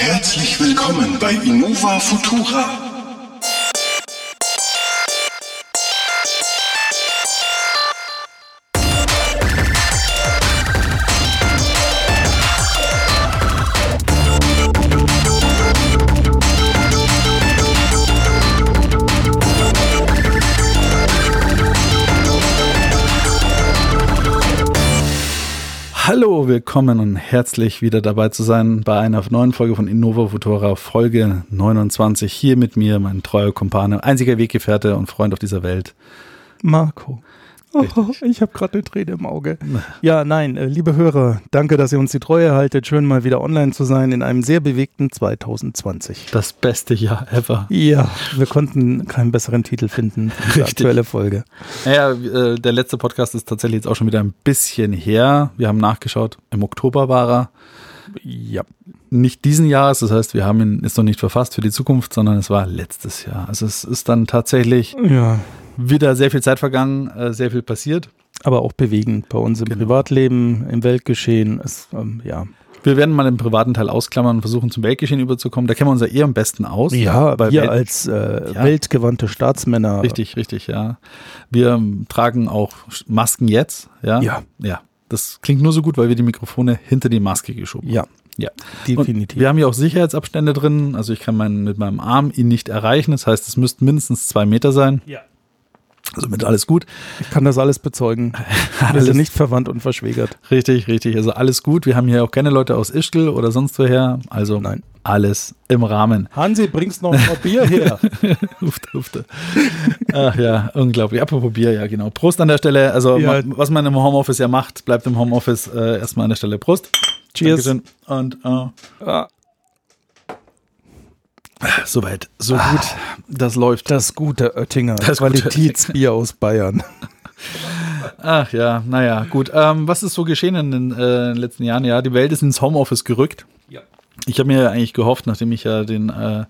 Herzlich willkommen bei Innova Futura. Willkommen und herzlich wieder dabei zu sein bei einer neuen Folge von Innova Futura, Folge 29. Hier mit mir, mein treuer Kumpane, einziger Weggefährte und Freund auf dieser Welt. Marco. Oh, ich habe gerade eine Träne im Auge. Ja, nein, äh, liebe Hörer, danke, dass ihr uns die Treue haltet. Schön mal wieder online zu sein in einem sehr bewegten 2020. Das beste Jahr ever. Ja, wir konnten keinen besseren Titel finden für die aktuelle Folge. Naja, äh, der letzte Podcast ist tatsächlich jetzt auch schon wieder ein bisschen her. Wir haben nachgeschaut, im Oktober war er. Ja. Nicht diesen Jahres, das heißt, wir haben ihn ist noch nicht verfasst für die Zukunft, sondern es war letztes Jahr. Also es ist dann tatsächlich Ja, wieder sehr viel Zeit vergangen, äh, sehr viel passiert. aber auch bewegend bei uns im Genau. Privatleben, im Weltgeschehen. Es, ähm, ja. Wir werden mal den privaten Teil ausklammern und versuchen zum Weltgeschehen überzukommen. Da kennen wir uns ja eher am besten aus. Ja, Bei wir Welt- als äh, Ja. weltgewandte Staatsmänner. Richtig, richtig, ja. Wir ähm, tragen auch Masken jetzt, ja. Ja. Ja. Das klingt nur so gut, weil wir die Mikrofone hinter die Maske geschoben haben. Ja, Ja. definitiv. Und wir haben hier auch Sicherheitsabstände drin. Also ich kann meinen, mit meinem Arm ihn nicht erreichen. Das heißt, es müssten mindestens zwei Meter sein. ja. Also mit alles gut. Ich kann das alles bezeugen. Alles- sind nicht verwandt und verschwägert. Richtig, richtig. Also alles gut. Wir haben hier auch keine Leute aus Ischgl oder sonst woher. Also Nein. alles im Rahmen. Hansi, bringst noch ein paar Bier her. Hufte, hufte. Ach ja, unglaublich. Apropos Bier, ja genau. Prost an der Stelle. Also Ja. was man im Homeoffice ja macht, bleibt im Homeoffice äh, erstmal an der Stelle. Prost. Cheers. Dankeschön. Und äh, Ah, soweit, so gut. Das läuft. Das gute Oettinger, Das gute Qualitätsbier aus Bayern. Ach ja, naja, gut. Ähm, was ist so geschehen in den äh, letzten Jahren? Ja, die Welt ist ins Homeoffice gerückt. Ja. Ich habe mir eigentlich gehofft, nachdem ich ja den äh,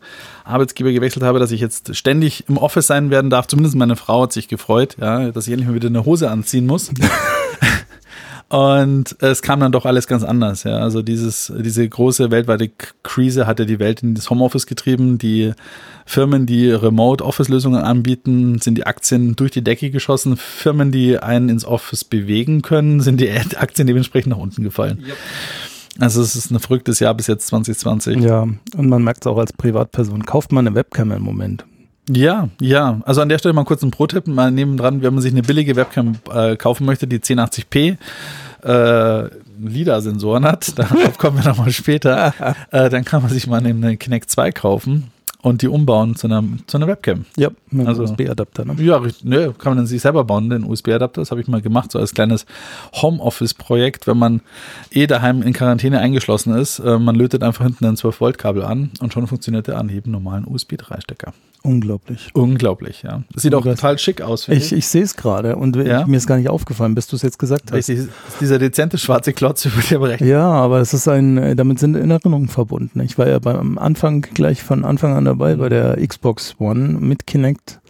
Arbeitsgeber gewechselt habe, dass ich jetzt ständig im Office sein werden darf. Zumindest meine Frau hat sich gefreut, ja, dass ich endlich mal wieder eine Hose anziehen muss. Und es kam dann doch alles ganz anders. Ja. Also dieses, diese große weltweite Krise hat ja die Welt in das Homeoffice getrieben. Die Firmen, die Remote-Office-Lösungen anbieten, sind die Aktien durch die Decke geschossen. Firmen, die einen ins Office bewegen können, sind die Aktien dementsprechend nach unten gefallen. Also es ist ein verrücktes Jahr bis jetzt 2020. Ja, und man merkt es auch als Privatperson. Kauft man eine Webcam im Moment. Ja, ja. Also an der Stelle mal kurz ein Pro-Tipp, mal nebendran, wenn man sich eine billige Webcam äh, kaufen möchte, die 1080p äh, LIDAR-Sensoren hat, darauf kommen wir nochmal später, äh, dann kann man sich mal eine Kinect 2 kaufen und die umbauen zu einer, zu einer Webcam. Ja, mit Also- USB-Adapter. Ne? Ja. Ne, kann man dann sich selber bauen, den USB-Adapter. Das habe ich mal gemacht, so als kleines Homeoffice-Projekt, wenn man eh daheim in Quarantäne eingeschlossen ist. Äh, man lötet einfach hinten ein 12-Volt-Kabel an und schon funktioniert der Anheben normalen USB-3-Stecker. Unglaublich. Unglaublich, ja. Das sieht auch total schick aus, Ich, ich sehe es gerade und Ja? mir ist gar nicht aufgefallen, bis du es jetzt gesagt hast. Richtig, dieser dezente schwarze Klotz über der Berechnung. Ja, aber es ist ein, äh, damit sind Erinnerungen verbunden. Ich war ja beim Anfang gleich von Anfang an dabei bei der Xbox One mit Kinect.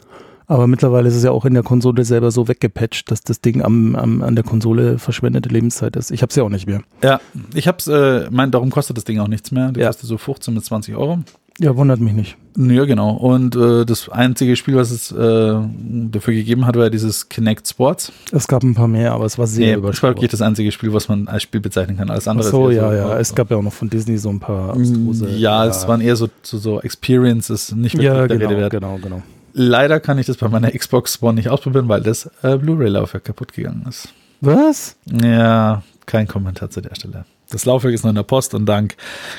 Aber mittlerweile ist es ja auch in der Konsole selber so weggepatcht, dass das Ding am, am, an der Konsole verschwendete Lebenszeit ist. Ich habe es ja auch nicht mehr. Ja, ich hab's, äh, mein, darum kostet das Ding auch nichts mehr. Das Ja. kostet so 15 bis 20 Euro. Ja, wundert mich nicht. Ja, genau. Und äh, das einzige Spiel, was es äh, dafür gegeben hat, war ja dieses Kinect Sports. Es gab ein paar mehr, aber es war sehr Nee, das war überschaubar. wirklich das einzige Spiel, was man als Spiel bezeichnen kann. Alles Ach andere so, ist eher ja, ja. äh, Es gab ja auch noch von Disney so ein paar abstruse. Ja, es waren eher so, so, so Experiences, nicht wirklich ja, der genau, Rede genau, genau. Leider kann ich das bei meiner Xbox One nicht ausprobieren, weil das äh, Blu-ray-Laufwerk kaputt gegangen ist. Was? Ja, kein Kommentar zu der Stelle. Das Laufwerk ist noch in der Post und dank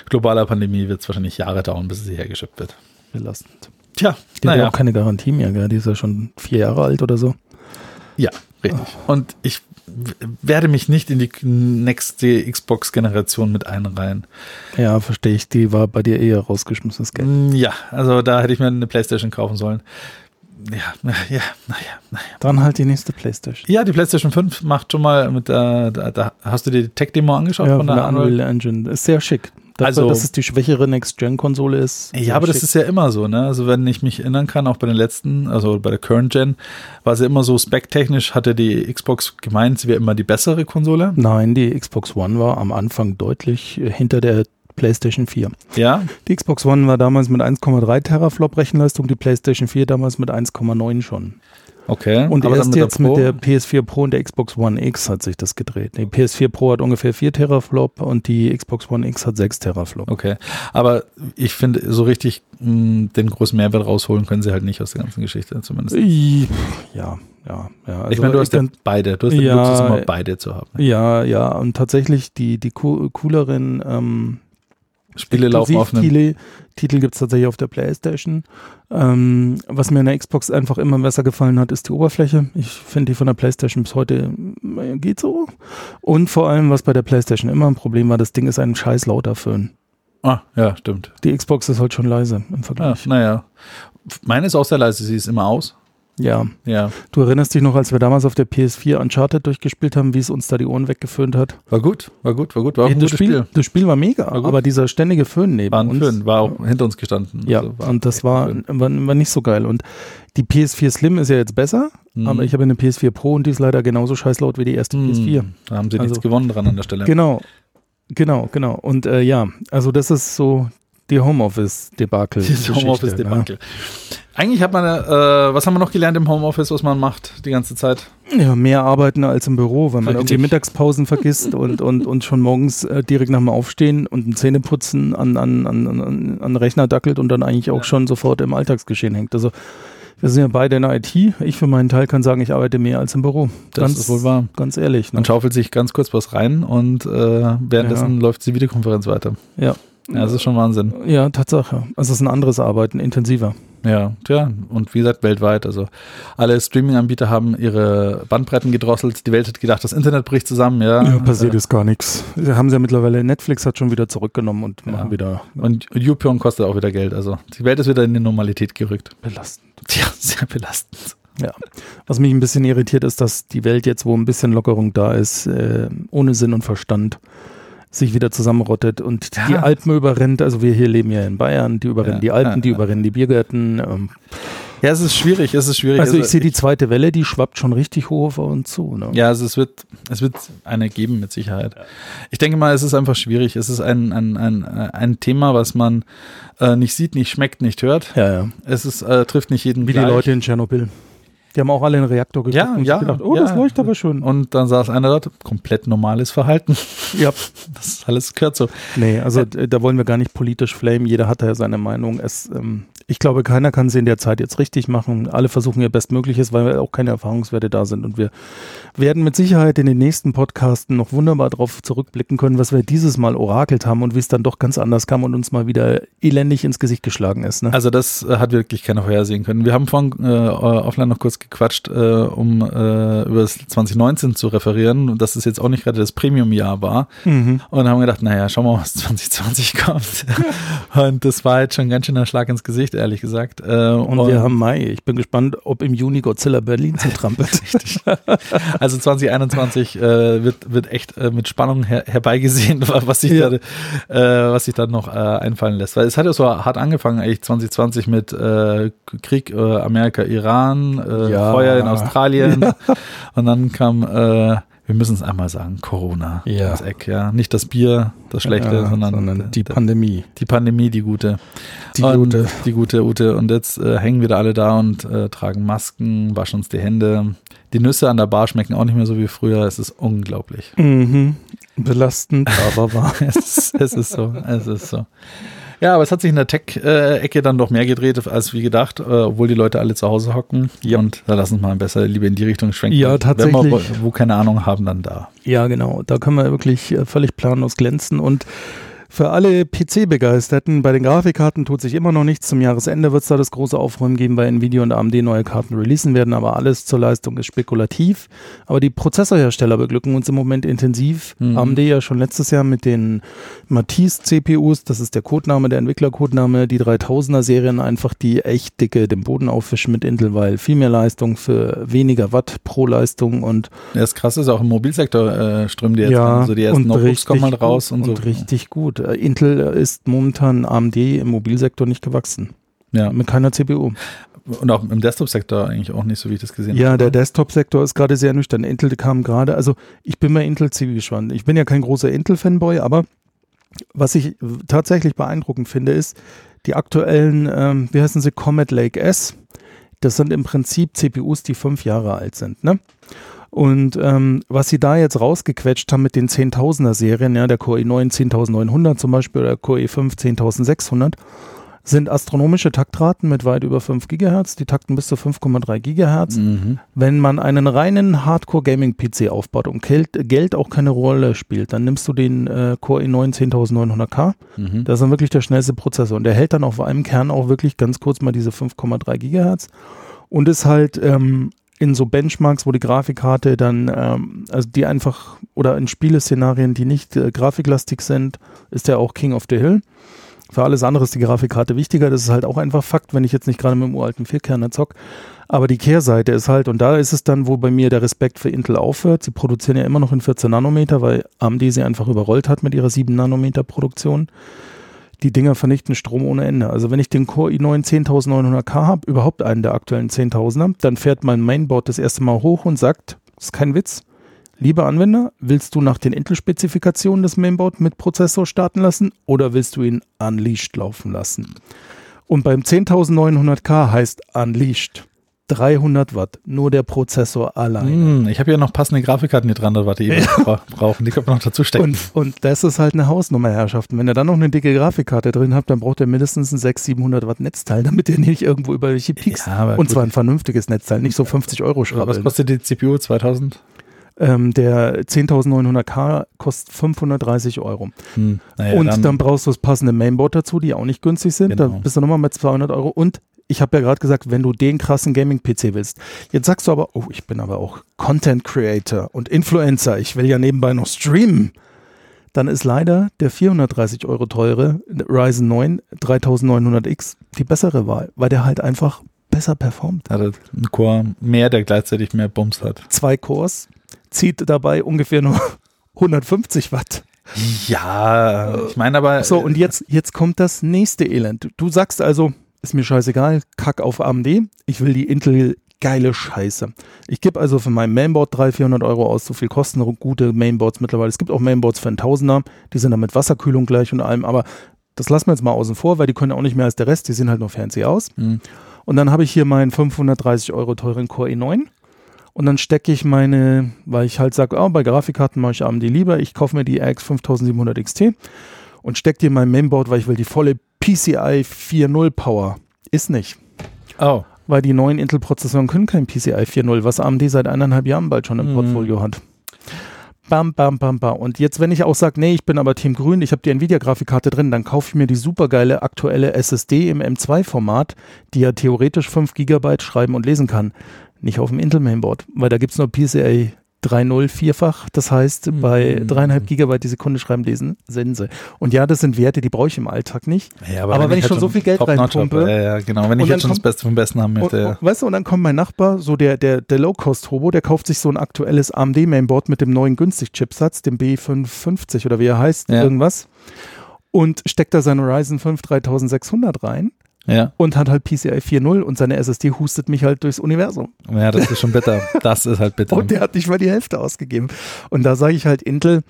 globaler Pandemie wird es wahrscheinlich Jahre dauern, bis es hierher geschippt wird. Belastend. Tja, Die hat ja naja. auch keine Garantie mehr, gell? Die ist ja schon vier Jahre alt oder so. Ja, richtig. Und ich werde mich nicht in die nächste Xbox-Generation mit einreihen. Ja, verstehe ich. Die war bei dir eher rausgeschmissenes Geld. Mm, Ja, also da hätte ich mir eine Playstation kaufen sollen. Ja, ja, naja, naja. Dann halt die nächste Playstation. Ja, die PlayStation 5 macht schon mal mit der, da, da hast du dir die Tech-Demo angeschaut Ja, von der Unreal? Engine? Engine. Ist sehr schick. Dafür, Also- dass es die schwächere Next-Gen-Konsole ist. Ja, aber das ist ja immer so, ne? Also wenn ich mich erinnern kann, auch bei den letzten, also bei der Current Gen, war sie immer so specktechnisch, hatte die Xbox gemeint, sie wäre immer die bessere Konsole. Nein, die Xbox One war am Anfang deutlich äh, hinter der PlayStation 4. Ja, Die Xbox One war damals mit 1,3 Teraflop Rechenleistung, die PlayStation 4 damals mit 1,9 schon. okay. Und dann erst jetzt mit der PS4 Pro und der Xbox One X hat sich das gedreht. Die PS4 Pro hat ungefähr 4 Teraflop und die Xbox One X hat 6 Teraflop. Okay, aber ich finde, so richtig mh, den großen Mehrwert rausholen können sie halt nicht aus der ganzen Geschichte zumindest. Ja, ja, ja. ich meine, du hast ja kann- beide. Du hast den Ja, Luxus, immer beide zu haben. ne? ja, ja, und tatsächlich die, die co cooleren ähm, Spiele laufen auf einem. Titel, Titel gibt es tatsächlich auf der Playstation. Ähm, was mir in der Xbox einfach immer besser gefallen hat, ist die Oberfläche. Ich finde die von der Playstation bis heute äh, geht so. Und vor allem, was bei der Playstation immer ein Problem war, das Ding ist ein scheiß lauter Föhn. Ah, ja, stimmt. Die Xbox ist halt schon leise im Ah, Vergleich. naja. Meine ist auch sehr leise, sie ist immer aus. Ja, Ja, du erinnerst dich noch, als wir damals auf der PS4 Uncharted durchgespielt haben, wie es uns da die Ohren weggeföhnt hat? war gut, war gut, war gut, war auch Ey, ein das, gutes Spiel, Spiel. das Spiel war mega, War aber dieser ständige Föhn neben War ein uns. Föhn, war auch hinter uns gestanden. Ja, Also und das war, war, war nicht so geil. Und die PS4 Slim ist ja jetzt besser, Mhm. aber ich habe eine PS4 Pro und die ist leider genauso scheiß laut wie die erste Hm, PS4. Da haben sie Also- nichts gewonnen dran an der Stelle. Genau, genau, genau. Und äh, ja, also das ist so die Homeoffice-Debakel. Geschichte, Homeoffice-Debakel. Eigentlich hat man, äh, was haben wir noch gelernt im Homeoffice, was man macht die ganze Zeit? Ja. ja, mehr arbeiten als im Büro, wenn man Richtig. irgendwie Mittagspausen vergisst und, und, und schon morgens äh, direkt nach dem Aufstehen und ein Zähneputzen an, an, an, an, an den Rechner dackelt und dann eigentlich auch Ja. schon sofort im Alltagsgeschehen hängt. Also wir sind ja beide in der IT. Ich für meinen Teil kann sagen, ich arbeite mehr als im Büro. Das ganz, ist wohl wahr. Ganz ehrlich. Ne? Man schaufelt sich ganz kurz was rein und äh, währenddessen läuft die Videokonferenz weiter. Ja. Ja, das ist schon Wahnsinn. Ja, Tatsache. Also es ist ein anderes Arbeiten, intensiver. Ja, tja, und wie gesagt, weltweit. Also alle Streaming-Anbieter haben ihre Bandbreiten gedrosselt. Die Welt hat gedacht, das Internet bricht zusammen. Ja, passiert ist gar nichts. Haben sie ja mittlerweile, Netflix hat schon wieder zurückgenommen und Ja. machen wieder Und YouPorn kostet auch wieder Geld. Also die Welt ist wieder in die Normalität gerückt. belastend. Ja, sehr belastend. Ja. Was mich ein bisschen irritiert, ist, dass die Welt jetzt, wo ein bisschen Lockerung da ist, äh, ohne Sinn und Verstand sich wieder zusammenrottet und Ja. die Alpen überrennt. Also wir hier leben ja in Bayern, die überrennen Ja, die Alpen, die überrennen die Biergärten. Ähm, Ja, es ist schwierig, es ist schwierig. also ich sehe die zweite Welle, die schwappt schon richtig hoch auf uns zu. Ne? Ja, also es wird, es wird eine geben mit Sicherheit. Ich denke mal, es ist einfach schwierig. Es ist ein, ein, ein, ein Thema, was man äh, nicht sieht, nicht schmeckt, nicht hört. ja. ja. Es ist, äh, trifft nicht jeden Wie die gleich. Leute in Tschernobyl. Die haben auch alle in den Reaktor geguckt Ja, und ja, gedacht, oh, ja. das leuchtet aber schön. Und dann saß einer dort, komplett normales Verhalten. ja, Das ist alles gehört so. nee, also äh, da wollen wir gar nicht politisch flamen. Jeder hat da ja seine Meinung. Es, ähm, ich glaube, keiner kann sie in der Zeit jetzt richtig machen. Alle versuchen ihr Bestmögliches, weil auch keine Erfahrungswerte da sind. Und wir werden mit Sicherheit in den nächsten Podcasten noch wunderbar darauf zurückblicken können, was wir dieses Mal orakelt haben und wie es dann doch ganz anders kam und uns mal wieder elendig ins Gesicht geschlagen ist. Ne? Also das äh, hat wirklich keiner vorhersehen können. Wir haben vorhin äh, offline noch kurz gequatscht, äh, um äh, über das 2019 zu referieren und dass es jetzt auch nicht gerade das Premium-Jahr war. Mhm. Und haben gedacht, naja, schauen wir mal, was 2020 kommt. und das war jetzt schon ganz schön ein Schlag ins Gesicht, ehrlich gesagt. Äh, Und, wir haben Mai. Ich bin gespannt, ob im Juni Godzilla Berlin zertrampelt. Richtig. Also 2021 äh, wird, wird echt äh, mit Spannung her herbeigesehen, was sich, Ja. da, äh, was sich dann noch äh, einfallen lässt. Weil es hat ja so hart angefangen, eigentlich 2020 mit äh, Krieg Amerika, Iran, äh, Ja. Feuer in Australien und dann kam, wir müssen es einmal sagen, Corona. Ja. Das Eck, ja. Nicht das Bier, das Schlechte, Ja, sondern, die der- Pandemie. die Pandemie, die gute. Die und gute. Die gute Ute. Und jetzt äh, hängen wir da alle da und äh, tragen Masken, waschen uns die Hände. Die Nüsse an der Bar schmecken auch nicht mehr so wie früher. Es ist unglaublich. Mhm. Belastend, aber wahr. es, es ist so. Es ist so. Ja, aber es hat sich in der Tech-Ecke dann doch mehr gedreht als wie gedacht, äh, obwohl die Leute alle zu Hause hocken. Ja. Und da lassen wir mal besser lieber in die Richtung schwenken. Ja, Wenn wir tatsächlich. wo, wo keine Ahnung haben, dann da. Ja, genau. Da können wir wirklich äh, völlig planlos glänzen. Und für alle PC-Begeisterten, bei den Grafikkarten tut sich immer noch nichts. Zum Jahresende wird es da das große Aufräumen geben, weil Nvidia und AMD neue Karten releasen werden. Aber alles zur Leistung ist spekulativ. Aber die Prozessorhersteller beglücken uns im Moment intensiv. Mhm. AMD ja schon letztes Jahr mit den Matisse-CPUs, das ist der Codename, der Entwicklercodename, die 3000er-Serien einfach die echt dicke den Boden aufwischen mit Intel, weil viel mehr Leistung für weniger Watt pro Leistung und Ja, das Krasse ist auch im Mobilsektor äh, strömen die jetzt ja, ran. Also die ersten Notebooks kommen halt raus und, und so. richtig gut. Äh, Intel ist momentan AMD im Mobilsektor nicht gewachsen. Ja. Mit keiner CPU. Und auch im Desktop-Sektor eigentlich auch nicht, so wie ich das gesehen Ja, habe. der Desktop-Sektor ist gerade sehr nüchtern. Intel kam gerade, also ich bin bei Intel ziemlich gespannt. Ich bin ja kein großer Intel-Fanboy, aber Was ich tatsächlich beeindruckend finde, ist die aktuellen, ähm, wie heißen sie, Comet Lake S. Das sind im Prinzip CPUs, die fünf Jahre alt sind. Ne? Und ähm, was sie da jetzt rausgequetscht haben mit den 10.000er Serien, ja, der Core i9 10900 zum Beispiel oder Core i5 10600, sind astronomische Taktraten mit weit über 5 Gigahertz. Die takten bis zu 5,3 Gigahertz. Mhm. Wenn man einen reinen Hardcore-Gaming-PC aufbaut und Geld, Geld auch keine Rolle spielt, dann nimmst du den äh, Core i9 10900K. Mhm. Das ist dann wirklich der schnellste Prozessor. Und der hält dann auf einem Kern auch wirklich ganz kurz mal diese 5,3 Gigahertz. Und ist halt ähm, in so Benchmarks, wo die Grafikkarte dann, ähm, also die einfach, oder in Spieleszenarien, die nicht äh, grafiklastig sind, ist der auch King of the Hill. Für alles andere ist die Grafikkarte wichtiger. Das ist halt auch einfach Fakt, wenn ich jetzt nicht gerade mit dem uralten Vierkerner zock. Aber die Kehrseite ist halt, und da ist es dann, wo bei mir der Respekt für Intel aufhört. Sie produzieren ja immer noch in 14 Nanometer, weil AMD sie einfach überrollt hat mit ihrer 7 Nanometer Produktion. Die Dinger vernichten Strom ohne Ende. Also wenn ich den Core i9 10900K habe, überhaupt einen der aktuellen 10.000er, dann fährt mein Mainboard das erste Mal hoch und sagt, das ist kein Witz, Lieber Anwender, willst du nach den Intel-Spezifikationen des Mainboard mit Prozessor starten lassen oder willst du ihn unleashed laufen lassen? Und beim 10.900K heißt unleashed 300 Watt, nur der Prozessor allein. Hm, ich habe ja noch passende Grafikkarten, die 300 Watt eben bra brauchen. Die kann man noch dazu stecken. Und, und das ist halt eine Hausnummer, Herrschaften. Wenn ihr dann noch eine dicke Grafikkarte drin habt, dann braucht ihr mindestens ein 600, 700 Watt Netzteil, damit ihr nicht irgendwo über welche Peaks. Ja, und zwar ein vernünftiges Netzteil, nicht so 50 Euro Was schrabbeln. kostet die CPU? 2000? Ähm, der 10.900K kostet 530 Euro. Hm, naja, und dann, brauchst du das passende Mainboard dazu, die auch nicht günstig sind. Da Genau. bist du nochmal mit 200 Euro. Und ich habe ja gerade gesagt, wenn du den krassen Gaming-PC willst. Jetzt sagst du aber, oh, ich bin aber auch Content Creator und Influencer. Ich will ja nebenbei noch streamen. Dann ist leider der 430 Euro teure Ryzen 9 3900X die bessere Wahl, weil der halt einfach besser performt. hat einen Core mehr, der gleichzeitig mehr Bums hat. Zwei Cores, zieht dabei ungefähr nur 150 Watt. Ja, ich meine aber. So, und jetzt, jetzt kommt das nächste Elend. Du sagst also, ist mir scheißegal, kack auf AMD, ich will die Intel geile Scheiße. Ich gebe also für mein Mainboard 300, 400 Euro aus, so viel kosten gute Mainboards mittlerweile. Es gibt auch Mainboards für einen Tausender, die sind dann mit Wasserkühlung gleich und allem, aber das lassen wir jetzt mal außen vor, weil die können auch nicht mehr als der Rest, die sehen halt noch fancy aus. Hm. Und dann habe ich hier meinen 530 Euro teuren Core i9. Und dann stecke ich meine, weil ich halt sage, oh, bei Grafikkarten mache ich AMD lieber, ich kaufe mir die RX 5700 XT und stecke die in mein Mainboard, weil ich will die volle PCI 4.0 Power. Ist nicht. Oh, Weil die neuen Intel-Prozessoren können kein PCI 4.0, was AMD seit eineinhalb Jahren bald schon im Mhm. Portfolio hat. Bam, bam, bam, bam. Und jetzt, wenn ich auch sage, nee, ich bin aber Team Grün, ich habe die Nvidia-Grafikkarte drin, dann kaufe ich mir die supergeile aktuelle SSD im M2-Format, die ja theoretisch 5 GB schreiben und lesen kann. Nicht auf dem Intel-Mainboard, weil da gibt es nur PCI 3.0 vierfach. Das heißt, bei Mhm. dreieinhalb Gigabyte die Sekunde schreiben, lesen, Sense. Und ja, das sind Werte, die brauche ich im Alltag nicht. ja, Aber wenn ich schon so viel Geld reinpumpe- Ja, ja, genau. Wenn ich jetzt schon das Beste vom Besten haben möchte. Und, ja. weißt du, und dann kommt mein Nachbar, so der, der, der Low-Cost-Hobo, der kauft sich so ein aktuelles AMD-Mainboard mit dem neuen günstig-Chipsatz, dem B550 oder wie er heißt, irgendwas, und steckt da seine Ryzen 5 3600 rein Ja. und hat halt PCI 4.0 und seine SSD hustet mich halt durchs Universum. ja, das ist schon bitter. Das ist halt bitter. Und der hat nicht mal die Hälfte ausgegeben. Und da sage ich halt Intel,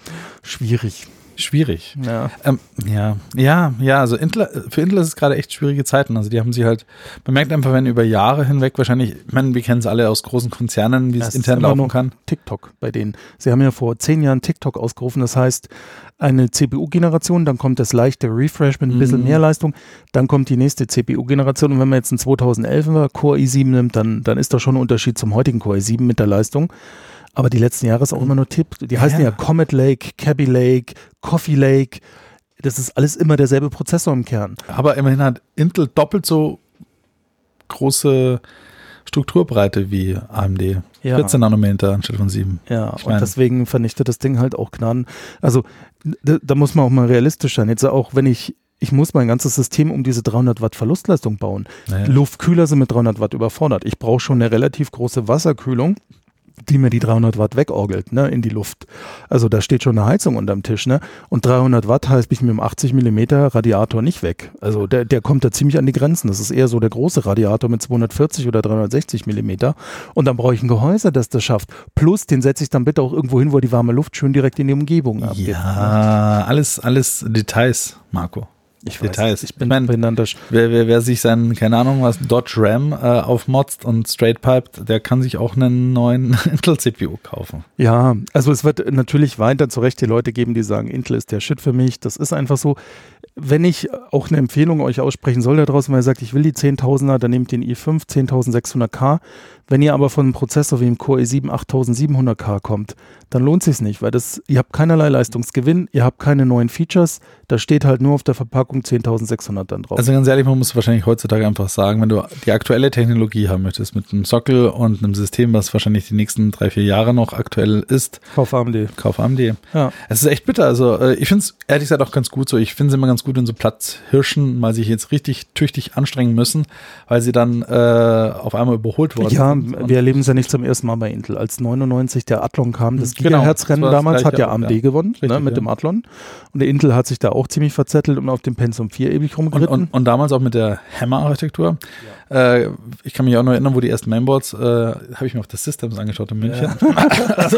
schwierig. Schwierig. Ja. Ähm, ja, ja, ja, also Intel, für Intel ist es gerade echt schwierige Zeiten. Also die haben sie halt, man merkt einfach, wenn über Jahre hinweg wahrscheinlich, ich meine, wir kennen es alle aus großen Konzernen, wie es intern laufen kann. TikTok bei denen. Sie haben ja vor zehn Jahren TikTok ausgerufen. Das heißt, eine CPU-Generation, dann kommt das leichte Refresh mit ein bisschen Mhm. mehr Leistung, dann kommt die nächste CPU-Generation. Und wenn man jetzt einen 2011er Core i7 nimmt, dann, dann ist da schon ein Unterschied zum heutigen Core i7 mit der Leistung. Aber die letzten Jahre ist auch immer nur Tipp. Die heißen ja, Ja. Comet Lake, Cabby Lake, Coffee Lake. Das ist alles immer derselbe Prozessor im Kern. Aber immerhin hat Intel doppelt so große Strukturbreite wie AMD. Ja. 14 Nanometer anstelle von 7. Ja, Ich und meine- deswegen vernichtet das Ding halt auch Gnaden. Also da, da muss man auch mal realistisch sein. Jetzt auch, wenn ich, ich muss mein ganzes System um diese 300 Watt Verlustleistung bauen. Naja. Luftkühler sind mit 300 Watt überfordert. Ich brauche schon eine relativ große Wasserkühlung, die mir die 300 Watt wegorgelt, ne, in die Luft. Also da steht schon eine Heizung unterm Tisch, ne? Und 300 Watt heißt ich mit einem 80 Millimeter Radiator nicht weg. Also der, der kommt da ziemlich an die Grenzen. Das ist eher so der große Radiator mit 240 oder 360 Millimeter. Und dann brauche ich ein Gehäuse, das das schafft. Plus, den setze ich dann bitte auch irgendwo hin, wo die warme Luft schön direkt in die Umgebung abgeht. Ja, alles, alles Details, Marco. Ich Details. ich bin Ich mein, Sch- Wer, wer, wer sich seinen, keine Ahnung was, Dodge Ram äh, aufmotzt und straight piped, der kann sich auch einen neuen Intel-CPU kaufen. Ja, also es wird natürlich weiter zu Recht die Leute geben, die sagen, Intel ist der Shit für mich. Das ist einfach so. Wenn ich auch eine Empfehlung euch aussprechen soll da draußen, weil ihr sagt, ich will die 10.000er, dann nehmt den i5 10600K. Wenn ihr aber von einem Prozessor wie dem Core i7 8700K kommt, dann lohnt sich's nicht, weil das, ihr habt keinerlei Leistungsgewinn, ihr habt keine neuen Features, da steht halt nur auf der Verpackung 10.600 dann drauf. Also ganz ehrlich, man muss wahrscheinlich heutzutage einfach sagen, wenn du die aktuelle Technologie haben möchtest, mit einem Sockel und einem System, was wahrscheinlich die nächsten drei, vier Jahre noch aktuell ist, Kauf AMD. kauf AMD. Ja. Es ist echt bitter. Also äh, ich finde es ehrlich gesagt auch ganz gut so. Ich finde es immer ganz gut, wenn so Platzhirschen mal sich jetzt richtig tüchtig anstrengen müssen, weil sie dann äh, auf einmal überholt worden Ja, sind. Und- wir erleben es ja nicht zum ersten Mal bei Intel. Als 99 der Athlon kam, das Genau, Gigahertz-Rennen das damals, hat ja auch, AMD ja. gewonnen, ne, Richtig, mit ja. dem Athlon. Und der Intel hat sich da auch ziemlich verzettelt und auf dem Pentium 4 ewig Und, rumgeritten. und, und damals auch mit der Hammer-Architektur. Äh, ich kann mich auch noch erinnern, wo die ersten Mainboards, äh, habe ich mir auf das Systems angeschaut in München.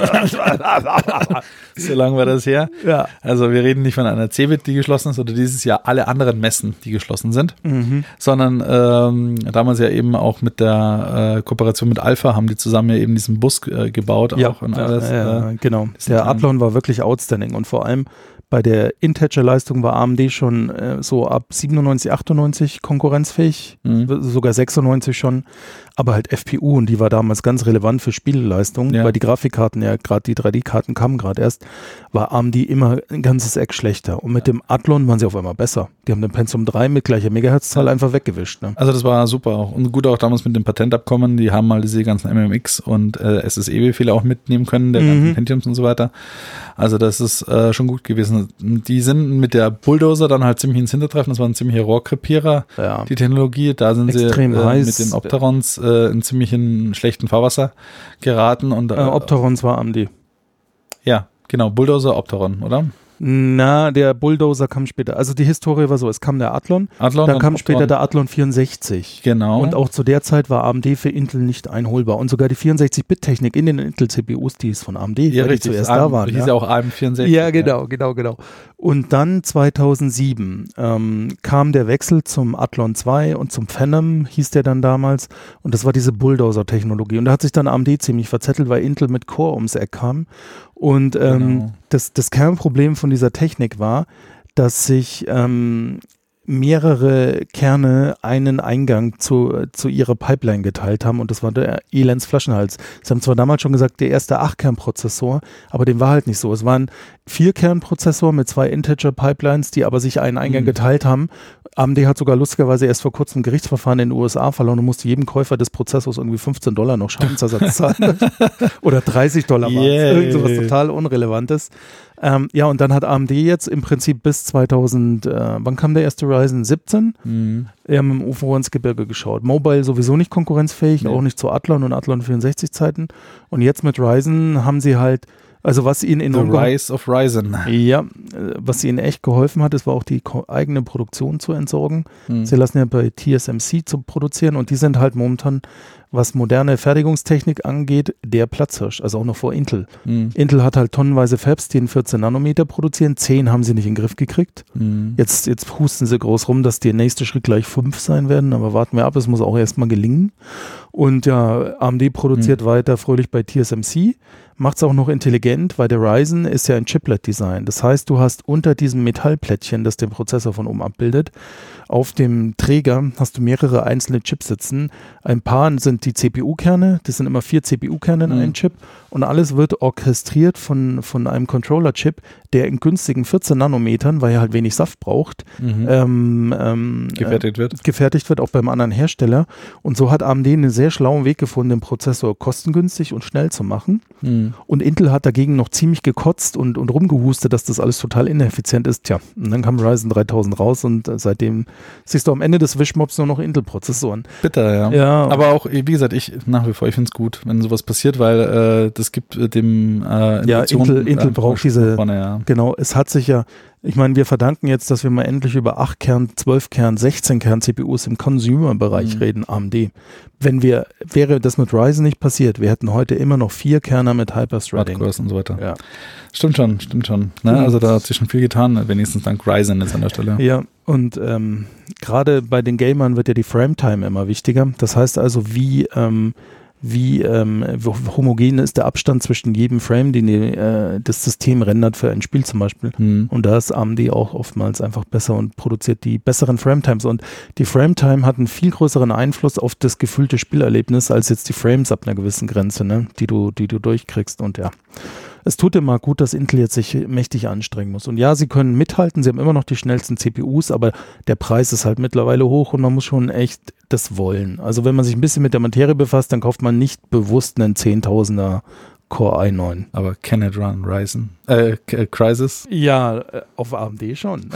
so lange war das her. ja. Also wir reden nicht von einer Cebit, die geschlossen ist, oder dieses Jahr alle anderen Messen, die geschlossen sind, Mhm. sondern ähm, damals ja eben auch mit der äh, Kooperation mit Alpha haben die zusammen ja eben diesen Bus äh, gebaut Ja, auch und ja, alles. ja, äh, genau. Der Athlon war wirklich outstanding und vor allem bei der Integer-Leistung war AMD schon äh, so ab 97, 98 konkurrenzfähig, Mhm. sogar 96 schon, aber halt FPU und die war damals ganz relevant für Spieleleistung, Ja. weil die Grafikkarten ja gerade die 3D-Karten kamen gerade erst, war AMD immer ein ganzes Eck schlechter und mit dem Athlon waren sie auf einmal besser. Die haben den Pentium 3 mit gleicher Megahertzzahl einfach weggewischt. Ne? Also das war super auch. Und gut auch damals mit dem Patentabkommen, die haben mal diese ganzen MMX und äh, SSE-Befehle auch mitnehmen können, der Mhm. ganzen Pentiums und so weiter. Also das ist äh, schon gut gewesen. Die sind mit der Bulldozer dann halt ziemlich ins Hintertreffen. Das war ein ziemlicher Rohrkrepierer, Ja. die Technologie. Da sind Extrem sie äh, mit den Opterons äh, in ziemlichen schlechten Fahrwasser geraten. Und, äh, Äh, Opterons war AMD. Ja, genau. Bulldozer, Opteron, oder? Na, der Bulldozer kam später. Also die Historie war so, es kam der Athlon, Athlon dann kam später der Athlon 64. Genau. Und auch zu der Zeit war AMD für Intel nicht einholbar. Und sogar die 64-Bit-Technik in den Intel-CPUs, die ist von AMD, ja, weil die richtig. zuerst AM, da waren. Hieß Ja. ja auch AM64. Ja, genau, genau, genau. Und dann 2007 ähm, kam der Wechsel zum Athlon 2 und zum Phenom, hieß der dann damals. Und das war diese Bulldozer-Technologie. Und da hat sich dann AMD ziemlich verzettelt, weil Intel mit Core ums Eck kam. Und ähm, Genau. das, das Kernproblem von dieser Technik war, dass sich ähm, mehrere Kerne einen Eingang zu, zu ihrer Pipeline geteilt haben und das war der Elends Flaschenhals. Sie haben zwar damals schon gesagt, der erste 8-Kern-Prozessor, aber dem war halt nicht so. Es war ein 4-Kern-Prozessor mit zwei Integer-Pipelines, die aber sich einen Eingang Mhm. geteilt haben. AMD hat sogar lustigerweise erst vor kurzem ein Gerichtsverfahren in den USA verloren und musste jedem Käufer des Prozessors irgendwie 15 Dollar noch Schadensersatz zahlen. Oder 30 Dollar war Yay. Irgend sowas total Unrelevantes. Ähm, ja, und dann hat AMD jetzt im Prinzip bis 2000, äh, wann kam der erste Ryzen? 17? Mhm. Haben im UFO ins Gebirge geschaut. Mobile sowieso nicht konkurrenzfähig, Nee. auch nicht zu Athlon und Athlon 64 Zeiten. Und jetzt mit Ryzen haben sie halt, also was ihnen The enorm geholfen Rise of Ryzen. ja, äh, was ihnen echt geholfen hat, ist war auch die eigene Produktion zu entsorgen. Mhm. Sie lassen ja bei TSMC zu produzieren und die sind halt momentan, was moderne Fertigungstechnik angeht, der Platzhirsch, also auch noch vor Intel. Mhm. Intel hat halt tonnenweise Fabs, die in 14 Nanometer produzieren, 10 haben sie nicht in den Griff gekriegt. Mhm. Jetzt, jetzt husten sie groß rum, dass der nächste Schritt gleich 5 sein werden, aber warten wir ab, es muss auch erstmal gelingen. Und ja, AMD produziert weiter fröhlich bei TSMC, macht es auch noch intelligent, weil der Ryzen ist ja ein Chiplet-Design. Das heißt, du hast unter diesem Metallplättchen, das den Prozessor von oben abbildet, auf dem Träger hast du mehrere einzelne Chips sitzen. Ein paar sind die CPU-Kerne, das sind immer vier CPU-Kerne in Mhm. einem Chip und alles wird orchestriert von, von einem Controller-Chip, der in günstigen 14 Nanometern, weil er halt wenig Saft braucht, Mhm. ähm, ähm, gefertigt wird. äh, gefertigt wird, auch beim anderen Hersteller. Und so hat AMD einen sehr schlauen Weg gefunden, den Prozessor kostengünstig und schnell zu machen. Mhm. Und Intel hat dagegen noch ziemlich gekotzt und, und rumgehustet, dass das alles total ineffizient ist. Tja, und dann kam Ryzen 3000 raus und äh, seitdem siehst du am Ende des Wischmobs nur noch Intel-Prozessoren. Bitter, ja. Ja, Aber auch, wie gesagt, ich nach wie vor, ich finde es gut, wenn sowas passiert, weil äh, das gibt äh, dem äh, Ja, Intel, Intel einfach braucht diese, Vorne, ja. genau, es hat sich ja, ich meine, wir verdanken jetzt, dass wir mal endlich über 8 Kern, 12 Kern, 16 Kern CPUs im Consumer-Bereich Mhm. reden, AMD. Wenn wir, wäre das mit Ryzen nicht passiert, wir hätten heute immer noch vier Kerner mit Hyper-Threading. Hardcores und so weiter. Ja. Stimmt schon, stimmt schon. Ne? Also da hat sich schon viel getan, wenigstens dank Ryzen jetzt an der Stelle. Ja, und ähm, gerade bei den Gamern wird ja die Frame-Time immer wichtiger. Das heißt also, wie, ähm, wie ähm, homogen ist der Abstand zwischen jedem Frame, den äh, das System rendert für ein Spiel zum Beispiel. Hm. Und da ist AMD auch oftmals einfach besser und produziert die besseren Frametimes. Und die Frametime hat einen viel größeren Einfluss auf das gefühlte Spielerlebnis als jetzt die Frames ab einer gewissen Grenze, ne? die, du, die du durchkriegst. Und ja, es tut immer gut, dass Intel jetzt sich mächtig anstrengen muss. Und ja, sie können mithalten, sie haben immer noch die schnellsten CPUs, aber der Preis ist halt mittlerweile hoch und man muss schon echt das wollen. Also wenn man sich ein bisschen mit der Materie befasst, dann kauft man nicht bewusst einen 10.000er Core i9. Aber can it run Ryzen? Äh, K- Crysis? Ja, äh, auf AMD schon.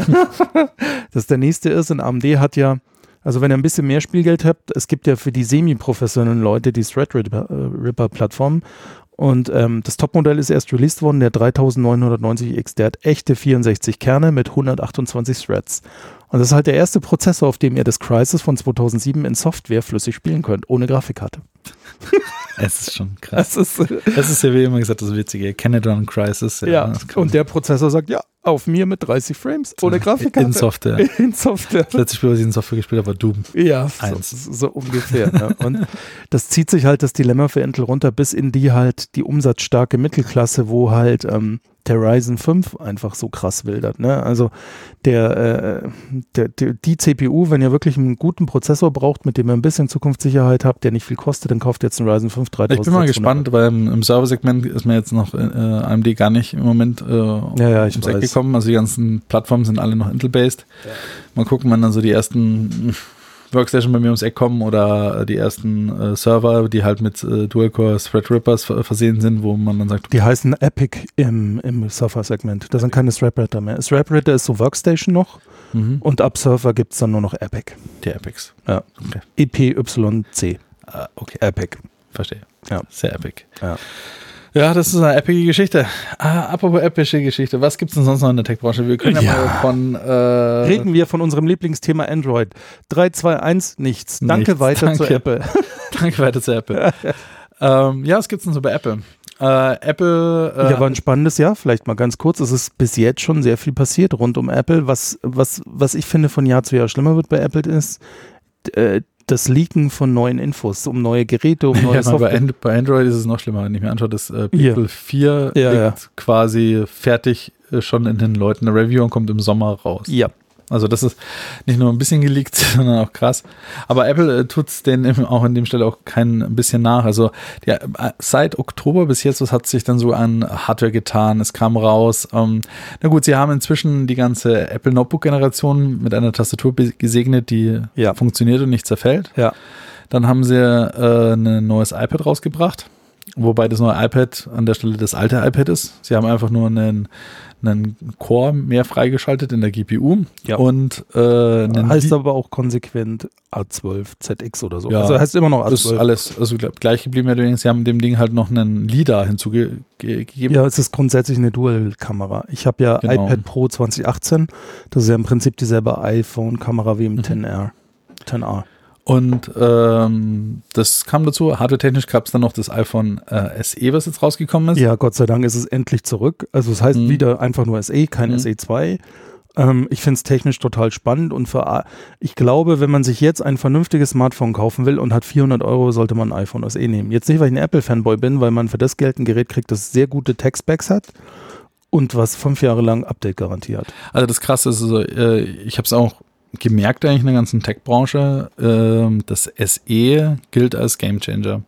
das der nächste ist, und AMD hat ja, also wenn ihr ein bisschen mehr Spielgeld habt, es gibt ja für die semi-professionellen Leute die Threadripper-Plattform und ähm, das Topmodell ist erst released worden, der 3990X, der hat echte 64 Kerne mit 128 Threads. Und das ist halt der erste Prozessor, auf dem ihr das Crysis von 2007 in Software flüssig spielen könnt, ohne Grafikkarte. Es ist schon krass. Das ist, Das ist ja wie immer gesagt das Witzige. Can it run Crysis? ja, kann- und der Prozessor sagt, ja, auf mir mit 30 Frames, ohne Grafikkarte. In Software. In Software. Das letzte Spiel, was ich in Software gespielt habe, war Doom. Ja, so, Eins. so ungefähr. ne? Und das zieht sich halt das Dilemma für Intel runter bis in die halt die umsatzstarke Mittelklasse, wo halt ähm, der Ryzen 5 einfach so krass wildert. Ne? Also der, äh, der, der, die CPU, wenn ihr wirklich einen guten Prozessor braucht, mit dem ihr ein bisschen Zukunftssicherheit habt, der nicht viel kostet, dann kauft ihr jetzt einen Ryzen 5 Ich bin 3600. mal gespannt, weil im, im Serversegment ist mir jetzt noch äh, AMD gar nicht im Moment äh, Ja, ja, ich ums Eck weiß. gekommen. Also die ganzen Plattformen sind alle noch Intel-based. Mal gucken, wann dann so die ersten Workstation bei mir ums Eck kommen oder die ersten äh, Server, die halt mit äh, Dual-Core Threadrippers ver- versehen sind, wo man dann sagt, Die heißen Epic im, im Surfer-Segment. Das sind keine Threadripper mehr. Threadripper ist so Workstation noch mhm, und ab Surfer gibt es dann nur noch Epic. die Epics. Ja. Okay. EPYC. Ah, okay, Epic. verstehe. Ja. Sehr epic. Ja. Ja, das ist eine epische Geschichte. Ah, apropos epische Geschichte. Was gibt es denn sonst noch in der Tech-Branche? Wir können ja, Ja. mal von äh, Reden wir von unserem Lieblingsthema Android. 3, 2, 1, nichts. Danke Nichts, weiter zu danke. Apple. Danke weiter zu Apple. ähm, ja, was gibt's denn so bei Apple? Äh, Apple. Äh, ja, war ein spannendes Jahr. Vielleicht mal ganz kurz. Es ist bis jetzt schon sehr viel passiert rund um Apple. Was, was, was ich finde von Jahr zu Jahr schlimmer wird bei Apple ist, äh, das Leaken von neuen Infos, um neue Geräte, um neue ja, bei, Software. And bei Android ist es noch schlimmer, wenn ich mir anschaue, das äh, Hier. Pixel 4 Ja, liegt ja. quasi fertig äh, schon in den Leuten. Eine Review und kommt im Sommer raus. Ja, Also das ist nicht nur ein bisschen geleakt, sondern auch krass. Aber Apple äh, tut's denen eben auch an dem Stelle auch kein bisschen nach. Also ja, äh, seit Oktober bis jetzt, was hat sich dann so an Hardware getan? Es kam raus. Ähm, na gut, sie haben inzwischen die ganze Apple Notebook Generation mit einer Tastatur gesegnet, die Ja. funktioniert und nicht zerfällt. ja. Dann haben sie äh, ein neues iPad rausgebracht, wobei das neue iPad an der Stelle das alte iPad ist. Sie haben einfach nur einen, einen Core mehr freigeschaltet in der GPU Ja. und äh, Heißt aber auch konsequent A12 ZX oder so. Ja, also heißt immer noch A12. das ist alles also gleich geblieben. Allerdings, sie haben dem Ding halt noch einen LIDAR hinzugegeben. Ja, es ist grundsätzlich eine Dual-Kamera. Ich habe ja Genau. iPad Pro 2018. Das ist ja im Prinzip dieselbe iPhone-Kamera wie im Mhm. 10R. 10R. Und ähm, das kam dazu. Hardware-technisch gab es dann noch das iPhone äh, SE, was jetzt rausgekommen ist. Ja, Gott sei Dank ist es endlich zurück. Also es heißt Mhm. wieder einfach nur SE, kein Mhm. SE2. Ähm, ich finde es technisch total spannend und für, ich glaube, wenn man sich jetzt ein vernünftiges Smartphone kaufen will und hat 400 Euro, sollte man ein iPhone SE nehmen. Jetzt nicht, weil ich ein Apple-Fanboy bin, weil man für das Geld ein Gerät kriegt, das sehr gute Tech-Specs hat und was fünf Jahre lang Update-Garantie hat. Also das Krasse ist, also, äh, ich habe es auch gemerkt eigentlich in der ganzen Tech-Branche, ähm, das SE gilt als Gamechanger,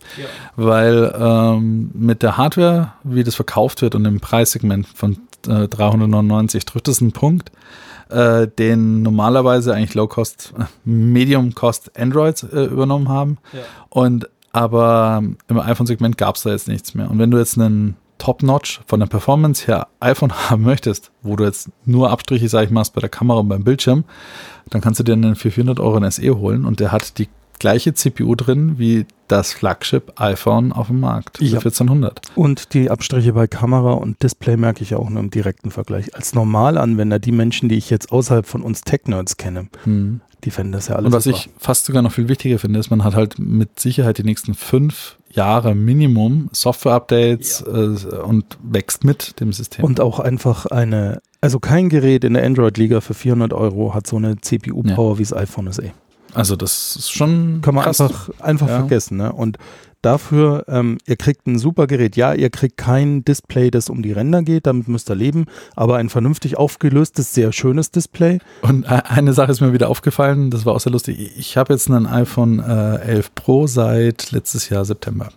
weil ähm, mit der Hardware, wie das verkauft wird und im Preissegment von äh, 399 trifft es einen Punkt, äh, den normalerweise eigentlich Low-Cost, äh, Medium-Cost Androids äh, übernommen haben. Ja. Und aber im iPhone-Segment gab es da jetzt nichts mehr. Und wenn du jetzt einen Top-Notch von der Performance her iPhone haben möchtest, wo du jetzt nur Abstriche, sag ich mal, hast bei der Kamera und beim Bildschirm, dann kannst du dir einen für 400 Euro ein SE holen und der hat die gleiche CPU drin wie das Flagship iPhone auf dem Markt. Ja. 1400. Und die Abstriche bei Kamera und Display merke ich ja auch nur im direkten Vergleich. Als Normalanwender, die Menschen, die ich jetzt außerhalb von uns Tech-Nerds kenne, Hm. die fänden das ja alles Und was super. ich fast sogar noch viel wichtiger finde, ist, man hat halt mit Sicherheit die nächsten fünf Jahre Minimum Software-Updates äh, und wächst mit dem System. Und auch einfach eine, also kein Gerät in der Android-Liga für 400 Euro hat so eine CPU-Power wie das iPhone SE. also das ist schon Kann man krass. einfach, einfach Ja. vergessen. Ne? Und dafür, ähm, ihr kriegt ein super Gerät. Ja, ihr kriegt kein Display, das um die Ränder geht, damit müsst ihr leben, aber ein vernünftig aufgelöstes, sehr schönes Display. Und e- eine Sache ist mir wieder aufgefallen, das war auch sehr lustig. Ich habe jetzt einen iPhone äh, 11 Pro seit letztes Jahr September.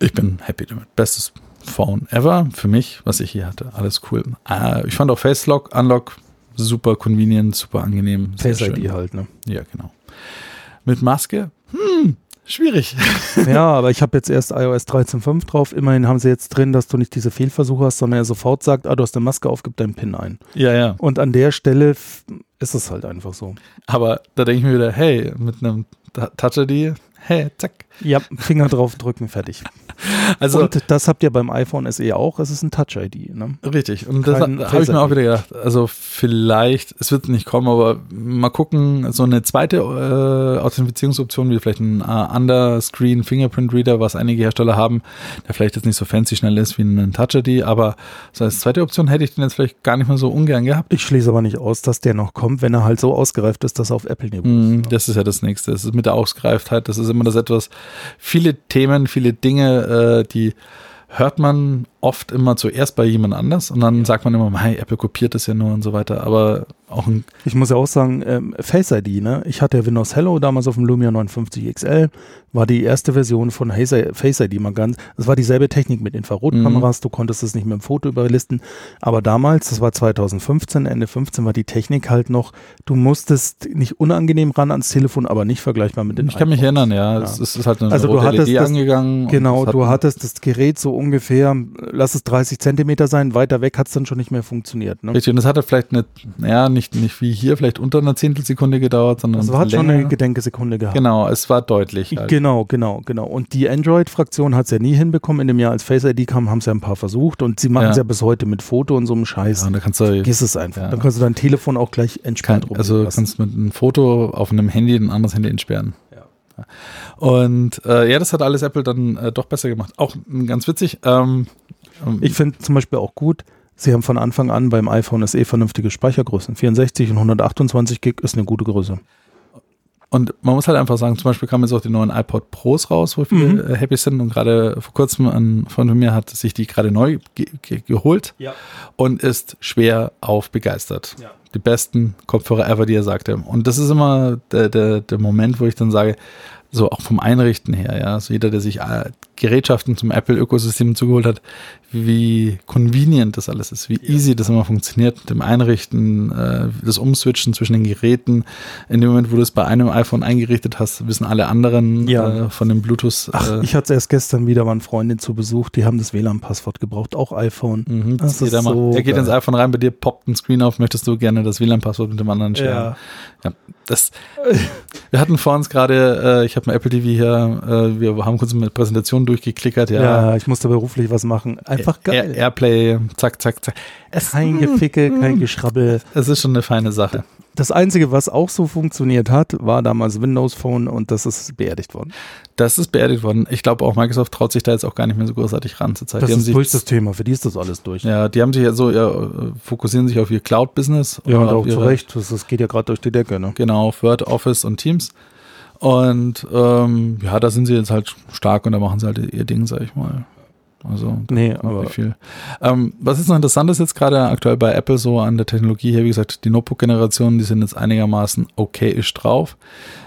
Ich bin happy damit. Bestes Phone ever für mich, was ich hier hatte. Alles cool. Äh, ich fand auch Face Lock, Unlock super convenient, super angenehm. Face. ID halt. Ne? Ja, genau. Mit Maske? Schwierig. ja, aber ich habe jetzt erst iOS 13.5 drauf. Immerhin haben sie jetzt drin, dass du nicht diese Fehlversuche hast, sondern er sofort sagt, ah, du hast eine Maske auf, gib deinen PIN ein. ja, ja. Und an der Stelle ist es halt einfach so. Aber da denke ich mir wieder, hey, mit einem Ta- Touch ID, hey, zack. Ja, Finger drauf drücken, fertig. Also Und das habt ihr beim iPhone SE auch. Es ist ein Touch-ID. Ne? Richtig. Und das Kein habe ich mir auch wieder gedacht. Also vielleicht, es wird nicht kommen, aber mal gucken, so eine zweite äh, Authentifizierungsoption wie vielleicht ein äh, Underscreen Fingerprint Reader, was einige Hersteller haben, der vielleicht jetzt nicht so fancy schnell ist wie ein Touch ID, aber so als zweite Option hätte ich den jetzt vielleicht gar nicht mehr so ungern gehabt. Ich schließe aber nicht aus, dass der noch kommt, wenn er halt so ausgereift ist, dass er auf Apple-Niveau Mm, ist. Das ist ja das Nächste. Das ist mit der Ausgereiftheit. Das ist immer das etwas. Viele Themen, viele Dinge, äh, die hört man oft immer zuerst bei jemand anders und dann sagt man immer, hey, Apple kopiert das ja nur und so weiter. Aber auch ein Ich muss ja auch sagen, ähm, Face ID, ne? Ich hatte ja Windows Hello damals auf dem Lumia 59 XL, war die erste Version von Face ID mal ganz. Es war dieselbe Technik mit Infrarotkameras, du konntest es nicht mit dem Foto überlisten. Aber damals, das war 2015, Ende 15, war die Technik halt noch, du musstest nicht unangenehm ran ans Telefon, aber nicht vergleichbar mit den Ich kann mich iPhones. erinnern, ja. Ja. Es ist, halt eine Also du rote hattest das- Genau, du hattest das Gerät so ungefähr, lass es 30 Zentimeter sein, weiter weg hat es dann schon nicht mehr funktioniert. Ne? Richtig, und es hatte vielleicht eine, ja, nicht, nicht wie hier, vielleicht unter einer Zehntelsekunde gedauert, sondern Das hat schon eine Gedenkesekunde gehabt. Genau, es war deutlich. Halt. Genau, genau, genau. Und die Android-Fraktion hat es ja nie hinbekommen. In dem Jahr, als Face ID kam, haben es ja ein paar versucht und sie machen es Ja. ja bis heute mit Foto und so einem Scheiß. Ja, und da kannst du Vergiss es einfach. Ja. Dann kannst du dein Telefon auch gleich entspannt rum. also kannst mit einem Foto auf einem Handy ein anderes Handy entsperren. Und äh, ja, das hat alles Apple dann äh, doch besser gemacht. Auch ganz witzig. Ähm, Ich finde zum Beispiel auch gut, sie haben von Anfang an beim iPhone SE vernünftige Speichergrößen. 64 und 128 Gig ist eine gute Größe. und man muss halt einfach sagen, zum Beispiel kamen jetzt auch die neuen iPod Pros raus, wo viele Mhm. äh, happy sind. Und gerade vor kurzem ein Freund von mir hat sich die gerade neu ge ge geholt Ja. und ist schwer auf begeistert. Ja. Die besten Kopfhörer ever, die er sagte. Und das ist immer der, der, der Moment, wo ich dann sage, so auch vom Einrichten her, ja, so jeder, der sich äh, Gerätschaften zum Apple-Ökosystem zugeholt hat, wie convenient das alles ist, wie easy das immer funktioniert mit dem Einrichten, äh, das Umswitchen zwischen den Geräten. In dem Moment, wo du es bei einem iPhone eingerichtet hast, wissen alle anderen Ja. äh, von dem Bluetooth. Ach, äh, ich hatte es erst gestern wieder, waren Freundin zu Besuch, die haben das WLAN-Passwort gebraucht, auch iPhone. Mhm, Das macht. so er geht ins iPhone rein, bei dir poppt ein Screen auf, möchtest du gerne das WLAN-Passwort mit dem anderen sharen. Ja, das, wir hatten vor uns gerade, äh, ich habe ein Apple TV hier, äh, wir haben kurz eine Präsentation durchgeklickert, ja. Ja, ich musste beruflich was machen. Einfach geil. Air, Airplay, zack, zack, zack. Es, kein Geficke, kein Geschrabbel. es ist schon eine feine Sache. Das Einzige, was auch so funktioniert hat, war damals Windows Phone und das ist beerdigt worden. Das ist beerdigt worden. Ich glaube auch Microsoft traut sich da jetzt auch gar nicht mehr so großartig ran zur Zeit. Das die ist durch das Thema, für die ist das alles durch. ja, die haben sich ja so, ja, fokussieren sich auf ihr Cloud-Business. Ja, und auch zu Recht, das, das geht ja gerade durch die Decke. Ne? Genau, auf Word, Office und Teams. Und ähm, ja, da sind sie jetzt halt stark und da machen sie halt ihr Ding, sag ich mal. Also Nee, aber viel. Ähm, was ist noch interessant ist jetzt gerade aktuell bei Apple so an der Technologie her, wie gesagt, die Notebook-Generationen, die sind jetzt einigermaßen okay-ish drauf.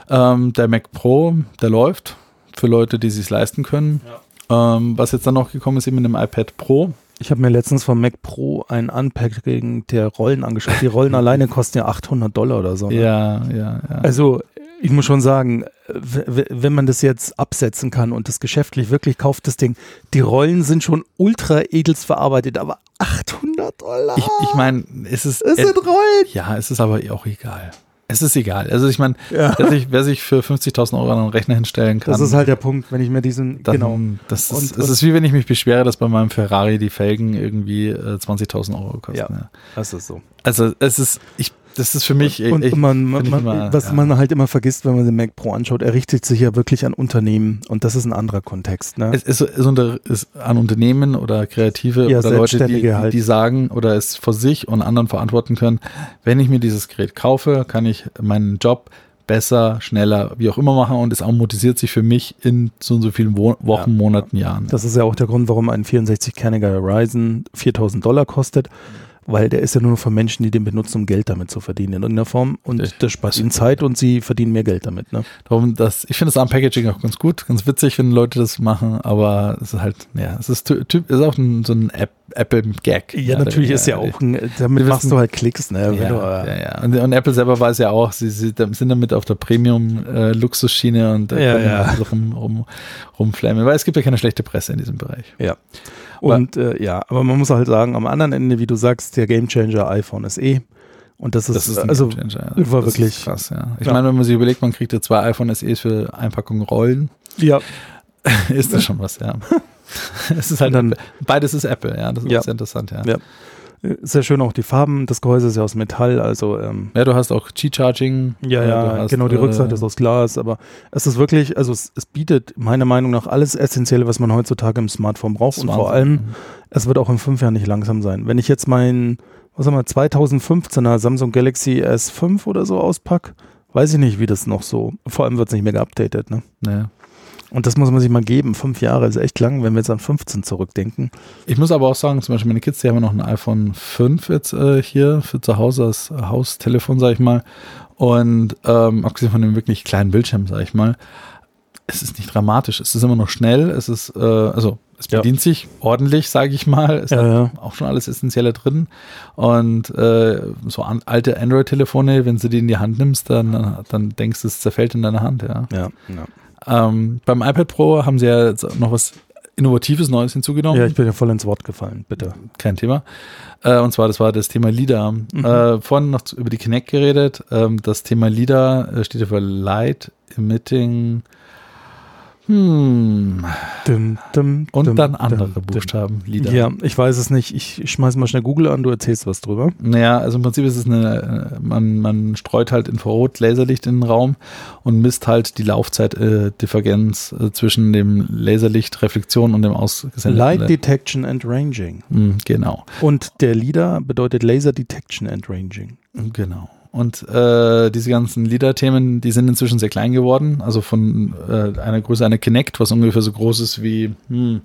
Ähm, der Mac Pro, der läuft für Leute, die sich leisten können. Ähm, was jetzt dann noch gekommen ist, eben mit dem iPad Pro. ich habe mir letztens vom Mac Pro ein Unpacking der Rollen angeschaut. Die Rollen alleine kosten ja 800 Dollar oder so. Ne? Ja, ja, ja. Also ich muss schon sagen, wenn man das jetzt absetzen kann und das geschäftlich wirklich kauft, das Ding, die Rollen sind schon ultra edelst verarbeitet, aber 800 Dollar. ich ich meine, es ist. es sind Rollen. ja, es ist aber auch egal. Es ist egal. Also ich meine, Ja. wer, sich, für 50.000 Euro einen Rechner hinstellen kann, Das ist halt der Punkt, wenn ich mir diesen, dann, genau. das Und ist, es was- ist wie wenn ich mich beschwere, dass bei meinem Ferrari die Felgen irgendwie äh, 20.000 Euro kosten. Ja. Ja. Das ist so. Also es ist, ich, das ist für mich, Und ich, man, man, man, immer, was ja. man halt immer vergisst, wenn man den Mac Pro anschaut, er richtet sich ja wirklich an Unternehmen und das ist ein anderer Kontext. Ne? Es ist, ist, unter, ist an Unternehmen oder Kreative Ja, oder Leute, die, halt. die sagen oder es vor sich und anderen verantworten können, wenn ich mir dieses Gerät kaufe, kann ich meinen Job besser, schneller, wie auch immer machen und es amortisiert sich für mich in so und so vielen Wo Wochen, Ja. Monaten, Jahren. Das ist ja auch der Grund, warum ein 64-kerniger Ryzen 4000 Dollar kostet, weil der ist ja nur für Menschen, die den benutzen, um Geld damit zu verdienen in irgendeiner Form. Und Richtig. das spart ihnen Zeit und sie verdienen mehr Geld damit. Ne? Darum, das, ich finde das ARM-Packaging auch ganz gut, ganz witzig, wenn Leute das machen, aber es ist halt, ja, es ist, ty- typ, ist auch ein, so ein App, Apple-Gag. Ja, natürlich ist ja auch, ein, damit machst wissen- du halt Klicks. Ne? Ja, du, ja, äh, ja. Und, und Apple selber weiß ja auch, sie, sie sind damit auf der Premium-Luxusschiene und da Ja, können ja. also rum, rum, rumflammen, weil es gibt ja keine schlechte Presse in diesem Bereich. Ja. Und äh, ja, aber man muss halt sagen, am anderen Ende, wie du sagst, der Gamechanger iPhone SE. Und das ist, Das ist also Gamechanger. war das wirklich- krass, ja. Ich Ja. meine, wenn man sich überlegt, man kriegt ja zwei iPhone SEs für Einpackungen Rollen, ja, ist das schon was, ja. es ist halt dann, beides ist Apple, ja, das ist Ja. interessant, ja. Ja. Sehr schön auch die Farben. Das Gehäuse ist ja aus Metall, also ähm, Ja, du hast auch Qi-Charging. Ja, äh, ja, hast, genau, die äh, Rückseite ist aus Glas, aber es ist wirklich, also es, es bietet meiner Meinung nach alles Essentielle, was man heutzutage im Smartphone braucht und vor allem, es wird auch in fünf Jahren nicht langsam sein. Wenn ich jetzt mein, was haben wir, 2015er Samsung Galaxy S5 oder so auspack, weiß ich nicht, wie das noch so, vor allem wird es nicht mehr geupdatet, ne? Ja. Und das muss man sich mal geben. Fünf Jahre ist echt lang, wenn wir jetzt an 15 zurückdenken. Ich muss aber auch sagen, zum Beispiel meine Kids, die haben ja noch ein iPhone 5 jetzt äh, hier für zu Hause als Haustelefon, sag ich mal. Und ähm, abgesehen von dem wirklich kleinen Bildschirm, sag ich mal, es ist nicht dramatisch. Es ist immer noch schnell. Es ist, äh, also es Ja. bedient sich ordentlich, sage ich mal. Es Ja, hat ja. auch schon alles Essentielle drin. Und äh, so an, alte Android-Telefone, wenn du die in die Hand nimmst, dann, dann denkst du, es zerfällt in deiner Hand, ja. Ja, ja. Ähm, beim iPad Pro haben sie ja jetzt noch was Innovatives Neues hinzugenommen. ja ich bin ja voll ins Wort gefallen, bitte. Kein Thema. Äh, und zwar, das war das Thema LIDAR. Mhm. Äh, vorhin noch über die Kinect geredet. Ähm, das Thema LIDAR äh, steht ja für Light Emitting. Hm. Dum, dum, Und dum, dann andere. Buchstaben, LIDAR. Ja, ich weiß es nicht. Ich schmeiß mal schnell Google an, du erzählst was drüber. Naja, also im Prinzip ist es eine, äh, man, man streut halt Infrarot, Laserlicht in den Raum und misst halt die Laufzeitdifferenz äh, zwischen dem Laserlichtreflexion und dem ausgesendeten Light Detection and Ranging. Hm, Genau. Und der LIDAR bedeutet Laser Detection and Ranging. Genau. Und äh, diese ganzen LIDAR-Themen, die sind inzwischen sehr klein geworden. Also von äh, einer Größe einer Kinect, was ungefähr so groß ist wie hm,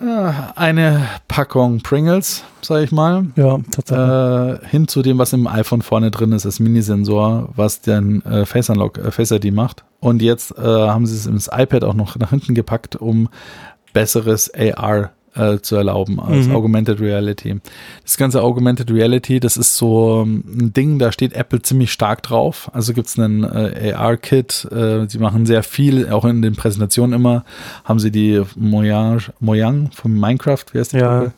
äh, eine Packung Pringles, sage ich mal, Ja, tatsächlich. äh, hin zu dem, was im iPhone vorne drin ist, das Minisensor, was den äh, Face Unlock, äh, Face ID macht. Und jetzt äh, haben sie es ins iPad auch noch nach hinten gepackt, um besseres AR äh, zu erlauben als Mhm. Augmented Reality. Das ganze Augmented Reality, das ist so ähm, ein Ding, da steht Apple ziemlich stark drauf. Also gibt es einen äh, AR-Kit, äh, sie machen sehr viel, auch in den Präsentationen immer, haben sie die Mojang, Mojang von Minecraft, wie heißt die Ja.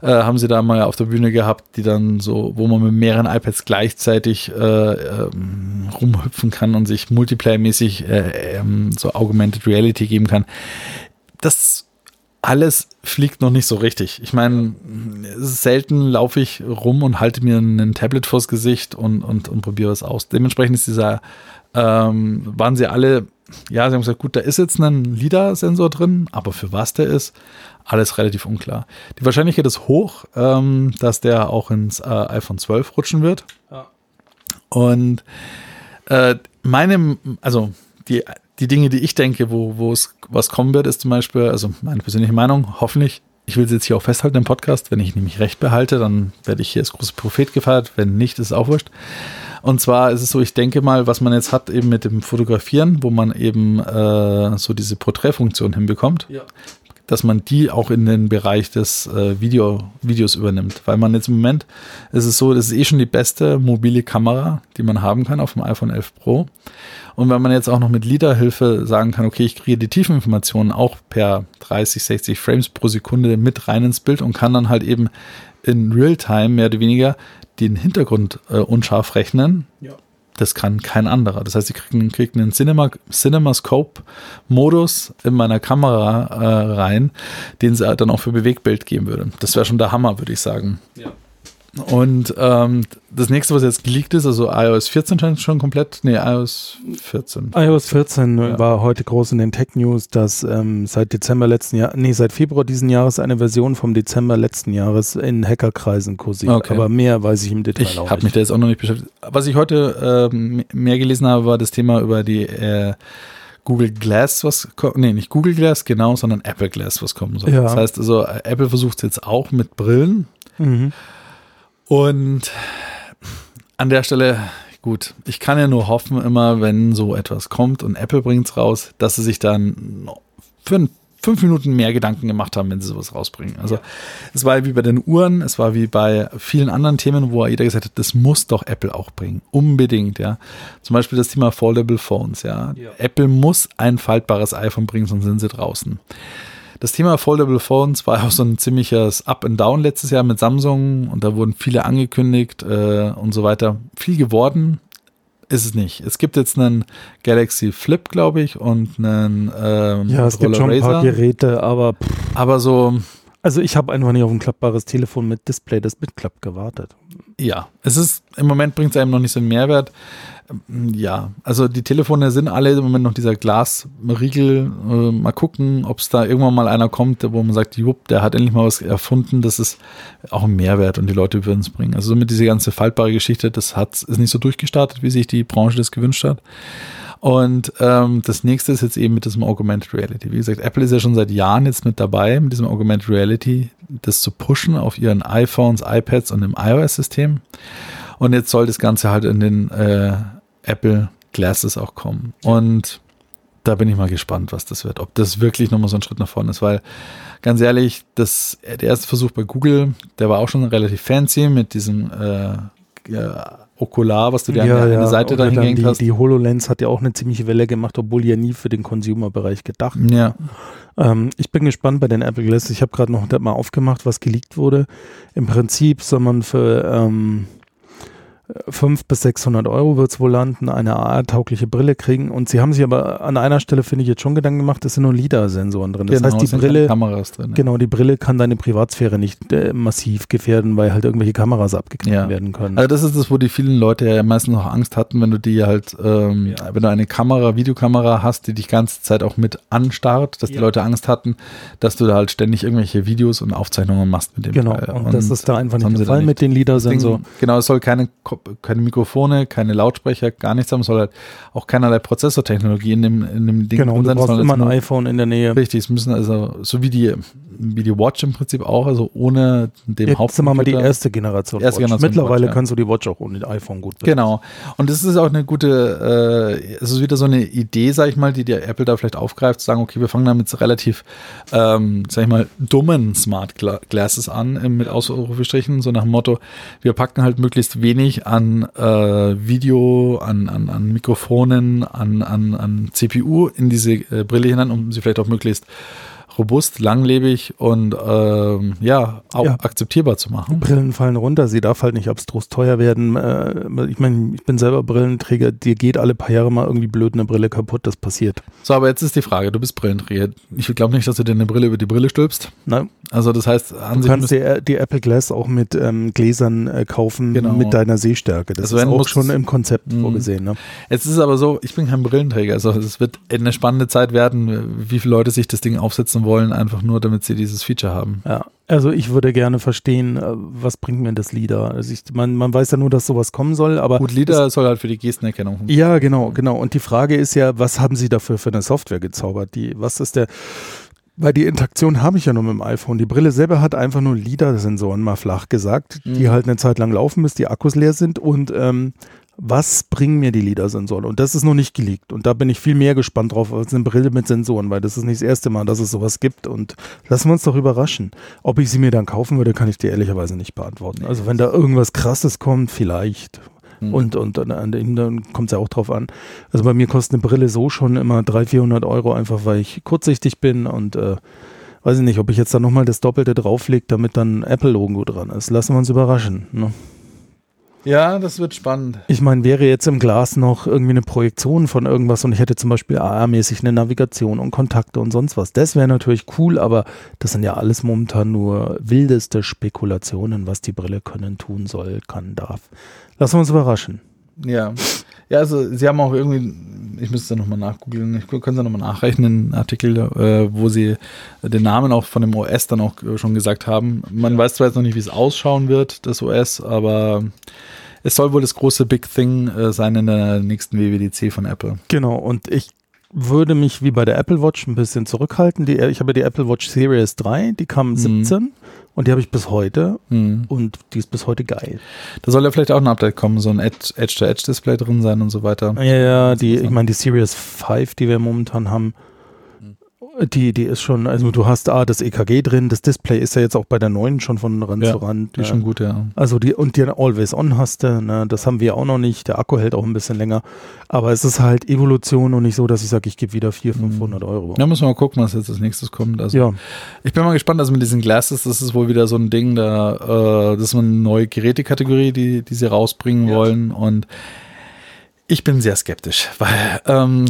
Äh, haben sie da mal auf der Bühne gehabt, die dann so, wo man mit mehreren iPads gleichzeitig äh, ähm, rumhüpfen kann und sich multiplayer-mäßig äh, ähm, so Augmented Reality geben kann. Das alles fliegt noch nicht so richtig. Ich meine, selten laufe ich rum und halte mir ein Tablet vors Gesicht und, und, und probiere es aus. Dementsprechend ist dieser, ähm, waren sie alle, ja, sie haben gesagt, gut, da ist jetzt ein LIDAR-Sensor drin, aber für was der ist, alles relativ unklar. Die Wahrscheinlichkeit ist hoch, ähm, dass der auch ins äh, iPhone 12 rutschen wird. Ja. Und äh, meine, also die, die Dinge, die ich denke, wo, wo es was kommen wird, ist zum Beispiel, also meine persönliche Meinung, hoffentlich, ich will es jetzt hier auch festhalten im Podcast, wenn ich nämlich recht behalte, dann werde ich hier als großer Prophet gefeiert, wenn nicht, ist es auch wurscht. Und zwar ist es so, ich denke mal, was man jetzt hat eben mit dem Fotografieren, wo man eben äh, so diese Porträtfunktion hinbekommt, Ja. dass man die auch in den Bereich des äh, Video, Videos übernimmt. Weil man jetzt im Moment, ist es so, das ist eh schon die beste mobile Kamera, die man haben kann auf dem iPhone 11 Pro. Und wenn man jetzt auch noch mit LIDAR-Hilfe sagen kann, okay, ich kriege die Tiefeninformationen auch per 30, 60 Frames pro Sekunde mit rein ins Bild und kann dann halt eben in Realtime mehr oder weniger den Hintergrund äh, unscharf rechnen, Ja. Das kann kein anderer. Das heißt, ich kriege krieg einen Cinema, CinemaScope-Modus in meiner Kamera äh, rein, den sie dann auch für Bewegbild geben würde. Das wäre schon der Hammer, würde ich sagen. Ja. Und ähm, das nächste, was jetzt geleakt ist, also iOS 14 scheint schon komplett, nee, iOS 14. iOS 14 Ja. war heute groß in den Tech News, dass ähm, seit Dezember letzten Jahr, nee, seit Februar diesen Jahres eine Version vom Dezember letzten Jahres in Hackerkreisen kursiert. Okay. Aber mehr weiß ich im Detail Ich auch habe mich nicht. da jetzt auch noch nicht beschäftigt. Was ich heute ähm, mehr gelesen habe, war das Thema über die äh, Google Glass, was nee, nicht Google Glass, genau, sondern Apple Glass, was kommen soll. Ja. Das heißt also, äh, Apple versucht es jetzt auch mit Brillen. Mhm. Und an der Stelle, gut, ich kann ja nur hoffen, immer wenn so etwas kommt und Apple bringt es raus, dass sie sich dann für fünf Minuten mehr Gedanken gemacht haben, wenn sie sowas rausbringen. Also es war wie bei den Uhren, es war wie bei vielen anderen Themen, wo jeder gesagt hat, das muss doch Apple auch bringen. Unbedingt, ja. Zum Beispiel das Thema Foldable Phones, ja. Ja. Apple muss ein faltbares iPhone bringen, sonst sind sie draußen. Das Thema Foldable Phones war auch so ein ziemliches Up and Down letztes Jahr mit Samsung und da wurden viele angekündigt äh, und so weiter. Viel geworden ist es nicht. Es gibt jetzt einen Galaxy Flip, glaube ich, und einen ähm, Ja, es gibt schon ein paar Razer. Geräte, aber pff, Aber so, also ich habe einfach nicht auf ein klappbares Telefon mit Display, das mitklappt, gewartet. ja, es ist, im Moment bringt es einem noch nicht so einen Mehrwert. Ähm, Ja, also die Telefone sind alle im Moment noch dieser Glasriegel. Äh, mal gucken, ob es da irgendwann mal einer kommt, wo man sagt, jupp, der hat endlich mal was erfunden. Das ist auch ein Mehrwert und die Leute würden es bringen. Also somit diese ganze faltbare Geschichte, das hat, ist nicht so durchgestartet, wie sich die Branche das gewünscht hat. Und ähm, das nächste ist jetzt eben mit diesem Augmented Reality. Wie gesagt, Apple ist ja schon seit Jahren jetzt mit dabei, mit diesem Augmented Reality, das zu pushen auf ihren iPhones, iPads und im iOS-System. Und jetzt soll das Ganze halt in den äh, Apple Glasses auch kommen. Und da bin ich mal gespannt, was das wird. Ob das wirklich nochmal so ein Schritt nach vorne ist, weil ganz ehrlich, das, der erste Versuch bei Google, der war auch schon relativ fancy mit diesem äh, Okular, was du dir an der eine Seite da oder dann hingehängt die, hast. die HoloLens hat ja auch eine ziemliche Welle gemacht, obwohl ja nie für den Consumer-Bereich gedacht. ja, Ähm, ich bin gespannt bei den Apple Glass. Ich habe gerade noch mal aufgemacht, was geleakt wurde. Im Prinzip soll man für ähm, 500 bis 600 Euro wird es wohl landen, eine AR-taugliche Brille kriegen. Und sie haben sich aber an einer Stelle, finde ich, jetzt schon Gedanken gemacht, es sind nur LIDAR-Sensoren drin. Das genau, heißt, die Brille, Kameras drin. genau, die Brille kann deine Privatsphäre nicht äh, massiv gefährden, weil halt irgendwelche Kameras abgeknallt Ja. werden können. Also das ist das, wo die vielen Leute ja meistens noch Angst hatten, wenn du die halt, ähm, wenn du eine Kamera, Videokamera hast, die dich ganze Zeit auch mit anstarrt, dass die Ja. Leute Angst hatten, dass du da halt ständig irgendwelche Videos und Aufzeichnungen machst mit dem genau, Teil. und, das ist da einfach nicht der Fall nicht. mit den LIDAR-Sensoren. genau, es soll keine, keine Mikrofone, keine Lautsprecher, gar nichts haben, es soll halt auch keinerlei Prozessortechnologie in dem, in dem Ding Genau, sein, soll immer ein nur- iPhone in der Nähe. Richtig, es müssen also, so wie die, wie die Watch im Prinzip auch, also ohne dem Jetzt sind wir mal die Hauptcomputer. erste Generation. Erste. Generation Mittlerweile Watch, ja. kannst du die Watch auch ohne iPhone gut benutzen. Genau. Und es ist auch eine gute, äh, es ist wieder so eine Idee, sag ich mal, die der Apple da vielleicht aufgreift, zu sagen, okay, wir fangen damit relativ, ähm, sag ich mal, dummen Smart Gla Glasses an, äh, mit Ausrufestrichen, so nach dem Motto, wir packen halt möglichst wenig an äh, Video, an, an, an Mikrofonen, an, an, an CPU in diese äh, Brille hinein, um sie vielleicht auch möglichst robust, langlebig und ähm, ja, auch Ja. akzeptierbar zu machen. Brillen fallen runter, sie darf halt nicht abstrus teuer werden. Äh, ich meine, ich bin selber Brillenträger, dir geht alle paar Jahre mal irgendwie blöd eine Brille kaputt, das passiert. So, aber jetzt ist die Frage, du bist Brillenträger. Ich glaube nicht, dass du dir eine Brille über die Brille stülpst. Na, Also das heißt, an du kannst dir die Apple Glass auch mit ähm, Gläsern äh, kaufen, Genau. mit deiner Sehstärke. Das Also ist auch schon im Konzept Mhm. vorgesehen. Ne? es ist aber so, ich bin kein Brillenträger. Also es wird eine spannende Zeit werden, wie viele Leute sich das Ding aufsetzen wollen, einfach nur, damit sie dieses Feature haben. Ja, also ich würde gerne verstehen, äh, was bringt mir das LIDAR? Also ich, man, man weiß ja nur, dass sowas kommen soll, aber Gut, LIDAR soll halt für die Gestenerkennung funktionieren. Ja, genau, genau. Und die Frage ist ja, was haben Sie dafür für eine Software gezaubert? Die, was ist der, weil die Interaktion habe ich ja nur mit dem iPhone. Die Brille selber hat einfach nur LIDAR-Sensoren, mal flach gesagt, die Mhm. halt eine Zeit lang laufen, bis die Akkus leer sind. Und ähm, was bringen mir die LIDAR-Sensoren? Und das ist noch nicht geleakt. Und da bin ich viel mehr gespannt drauf als eine Brille mit Sensoren, weil das ist nicht das erste Mal, dass es sowas gibt. Und lassen wir uns doch überraschen. Ob ich sie mir dann kaufen würde, kann ich dir ehrlicherweise nicht beantworten. Also wenn da irgendwas Krasses kommt, vielleicht. Mhm. Und, und dann, an den- dann kommt es ja auch drauf an. Also bei mir kostet eine Brille so schon immer 300, 400 Euro, einfach weil ich kurzsichtig bin und äh, weiß ich nicht, ob ich jetzt da nochmal das Doppelte drauflege, damit dann Apple-Logo dran ist. Lassen wir uns überraschen. Ne? Ja, das wird spannend. Ich meine, wäre jetzt im Glas noch irgendwie eine Projektion von irgendwas und ich hätte zum Beispiel AR-mäßig eine Navigation und Kontakte und sonst was. Das wäre natürlich cool, aber das sind ja alles momentan nur wildeste Spekulationen, was die Brille können, tun soll, kann, darf. Lassen wir uns überraschen. Ja. Ja, also sie haben auch irgendwie, ich müsste nochmal nachgoogeln, ich können sie nochmal nachrechnen, einen Artikel, äh, wo sie den Namen auch von dem OS dann auch schon gesagt haben. Man weiß zwar jetzt noch nicht, wie es ausschauen wird, das OS, aber es soll wohl das große Big Thing äh, sein in der nächsten WWDC von Apple. Genau, und ich würde mich wie bei der Apple Watch ein bisschen zurückhalten. Die, ich habe die Apple Watch Series 3, die kam 17 und die habe ich bis heute Hm. und die ist bis heute geil. Da soll ja vielleicht auch ein Update kommen, so ein Edge- Edge-to-Edge-Display drin sein und so weiter. Ja, ja, die, ich meine, die Series 5, die wir momentan haben, die, die ist schon, also du hast ah, das EKG drin, das Display ist ja jetzt auch bei der neuen schon von Rand Ja, zu Rand. Die ist schon gut, ja. Also die und die Always On hast du, ne, das haben wir auch noch nicht. Der Akku hält auch ein bisschen länger, aber es ist halt Evolution und nicht so, dass ich sage, ich gebe wieder 400, 500 Euro. Da müssen wir mal gucken, was jetzt als nächstes kommt. Also Ja, Ich bin mal gespannt, also mit diesen Glasses, das ist wohl wieder so ein Ding, da, äh, das ist eine neue Gerätekategorie, die, die sie rausbringen wollen und ich bin sehr skeptisch, weil ähm,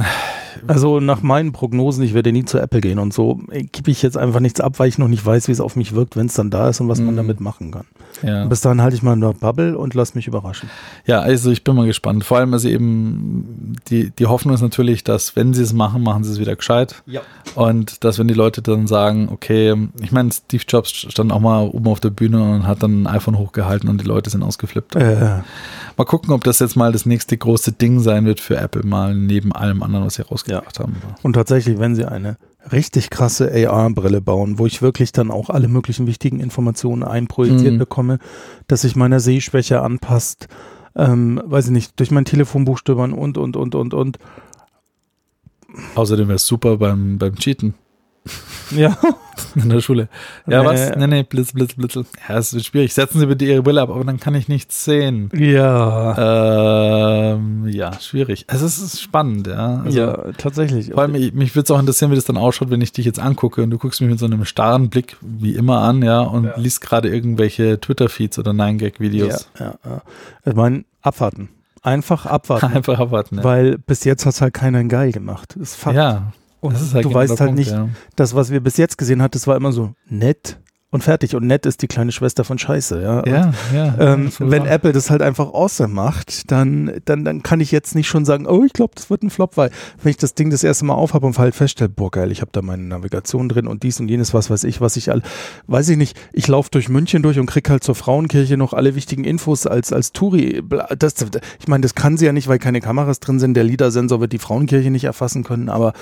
also nach meinen Prognosen, ich werde nie zu Apple gehen und so, äh, gebe ich jetzt einfach nichts ab, weil ich noch nicht weiß, wie es auf mich wirkt, wenn es dann da ist und was man Mhm. damit machen kann. ja, Bis dahin halte ich mal eine Bubble und lass mich überraschen. ja, also ich bin mal gespannt. Vor allem, also eben die, die Hoffnung ist natürlich, dass wenn sie es machen, machen sie es wieder gescheit. Ja. Und dass wenn die Leute dann sagen, okay, ich meine, Steve Jobs stand auch mal oben auf der Bühne und hat dann ein iPhone hochgehalten und die Leute sind ausgeflippt. Äh, Mal gucken, ob das jetzt mal das nächste große Ding sein wird für Apple, mal neben allem anderen, was sie rausgebracht haben. Und tatsächlich, wenn sie eine richtig krasse AR-Brille bauen, wo ich wirklich dann auch alle möglichen wichtigen Informationen einprojiziert Mhm. bekomme, dass sich meiner Sehschwäche anpasst, ähm, weiß ich nicht, durch mein Telefonbuch stöbern und, und, und, und, und. Außerdem wäre es super beim, beim Cheaten Ja, in der Schule. Ja, Nee. was? Nee, nee, blitz, blitz, blitz. Ja, es wird schwierig. Setzen Sie bitte Ihre Brille ab, aber dann kann ich nichts sehen. ja, Ähm, ja, schwierig. Also es ist spannend, ja. Also, ja, tatsächlich. Vor allem, ich- mich würde es auch interessieren, wie das dann ausschaut, wenn ich dich jetzt angucke und du guckst mich mit so einem starren Blick wie immer an, ja, und Ja. liest gerade irgendwelche Twitter-Feeds oder 9-Gag-Videos. Ja, ja, ja. Ich meine, abwarten. Einfach abwarten. Einfach abwarten. Ja. Weil bis jetzt hat es halt keiner geil gemacht. Das ist Fakt. ja, Und halt du genau weißt halt Punkt, nicht, ja. das, was wir bis jetzt gesehen haben, das war immer so nett und fertig. Und nett ist die kleine Schwester von Scheiße. Ja, Ja, ja. ähm, wenn wahr. Apple das halt einfach awesome macht, dann, dann, dann kann ich jetzt nicht schon sagen, oh, ich glaube, das wird ein Flop, weil wenn ich das Ding das erste Mal aufhabe und halt feststelle, boah, geil, ich habe da meine Navigation drin und dies und jenes, was weiß ich, was ich all, weiß ich nicht, ich laufe durch München durch und krieg halt zur Frauenkirche noch alle wichtigen Infos als, als Touri. Das, ich meine, das kann sie ja nicht, weil keine Kameras drin sind. Der LIDAR-Sensor wird die Frauenkirche nicht erfassen können, aber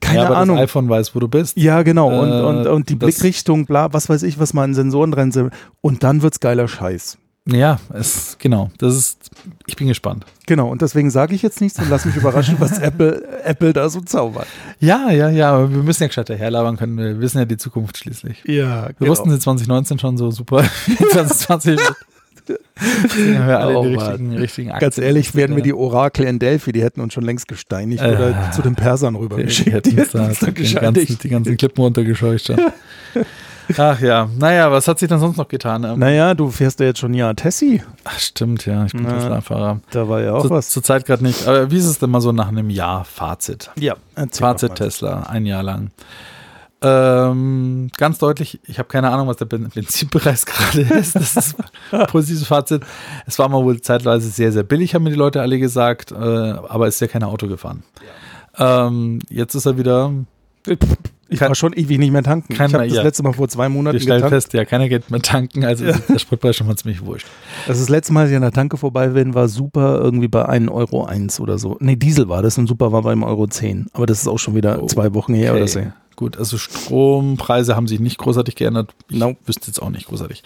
keine ja, aber Ahnung. Das iPhone weiß, wo du bist. Ja, genau. Und, Äh, und, und die Blickrichtung, bla, was weiß ich, was mal an Sensoren drin sind. Und dann wird's geiler Scheiß. Ja, es, genau. Das ist, ich bin gespannt. Genau, und deswegen sage ich jetzt nichts und lass mich überraschen, was Apple, Apple da so zaubert. Ja, ja, ja, aber wir müssen ja gescheit herlabern können. Wir wissen ja die Zukunft schließlich. Ja, Wir wussten sie 2019 schon so super. 2020 Deswegen haben wir alle Oh, die richtigen, richtigen Aktien. Ganz ehrlich, wären wir die Orakel in Delphi, die hätten uns schon längst gesteinigt Äh, oder zu den Persern Die rübergeschickt. hätten uns da dann die, ganzen, die ganzen Klippen runtergescheucht. Ach ja, naja, was hat sich denn sonst noch getan? Ähm, Naja, du fährst ja jetzt schon ja Tessie. Ach, stimmt, ja, ich bin Tesla-Fahrer. Da war ja auch Zu, was. zur Zeit gerade nicht. Aber wie ist es denn mal so nach einem Jahr Fazit? Ja, Fazit. Tesla, ein Jahr lang. Ähm, ganz deutlich, ich habe keine Ahnung, was der Ben- Benzinpreis gerade ist. Das ist ein positives Fazit. Es war mal wohl zeitweise sehr, sehr billig, haben mir die Leute alle gesagt, äh, aber ist ja kein Auto gefahren. Ähm, jetzt ist er wieder, Ich Kein- war schon ewig nicht mehr tanken. kein- ich habe das ja. letzte Mal vor zwei Monaten wir stellen getankt. fest, ja, keiner geht mehr tanken, also ist der Spritpreis schon mal ziemlich wurscht. Also das letzte Mal, als ich an der Tanke vorbei bin, war super irgendwie bei 1,01 Euro eins oder so. Nee, Diesel war das und super war beim Euro 10. Aber das ist auch schon wieder Oh, zwei Wochen her oder so. Gut, also Strompreise haben sich nicht großartig geändert. Ich No. wüsste jetzt auch nicht großartig.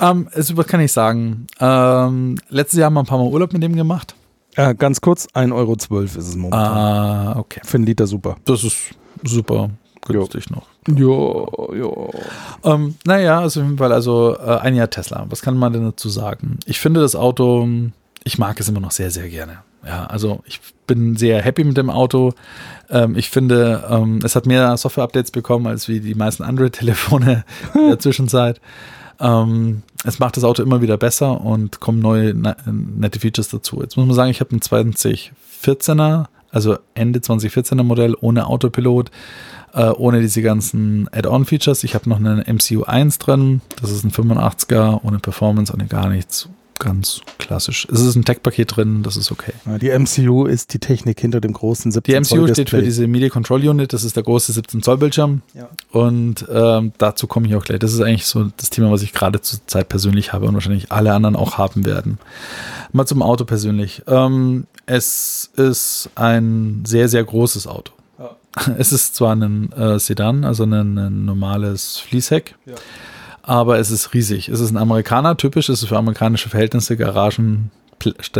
Ähm, es was kann ich sagen. Ähm, letztes Jahr haben wir ein paar Mal Urlaub mit dem gemacht. Ja, ganz kurz, 1,12 Euro ist es momentan. Ah, okay. Für einen Liter super. Das ist super günstig noch. Ja, ja. Ähm, naja, also auf jeden Fall, also äh, ein Jahr Tesla. Was kann man denn dazu sagen? Ich finde das Auto, ich mag es immer noch sehr, sehr gerne. Ja, also ich bin sehr happy mit dem Auto. Ähm, ich finde, ähm, es hat mehr Software-Updates bekommen als wie die meisten Android-Telefone in der Zwischenzeit. Ähm, es macht das Auto immer wieder besser und kommen neue nette Features dazu. Jetzt muss man sagen, ich habe einen 2014er, also Ende 2014er Modell ohne Autopilot, äh, ohne diese ganzen Add-on-Features. Ich habe noch einen MCU 1 drin, das ist ein 85er, ohne Performance, ohne gar nichts ganz klassisch. Es ist ein Tech-Paket drin, das ist okay. Die MCU ist die Technik hinter dem großen 17 Die MCU steht für diese Media Control Unit, das ist der große 17 Zoll Bildschirm. Ja. Und ähm, dazu komme ich auch gleich. Das ist eigentlich so das Thema, was ich gerade zur Zeit persönlich habe und wahrscheinlich alle anderen auch haben werden. Mal zum Auto persönlich. Ähm, es ist ein sehr, sehr großes Auto. Ja. Es ist zwar ein äh, Sedan, also ein, ein normales Fließheck. Ja aber es ist riesig. Es ist ein Amerikaner, typisch, es ist für amerikanische Verhältnisse, Garagen,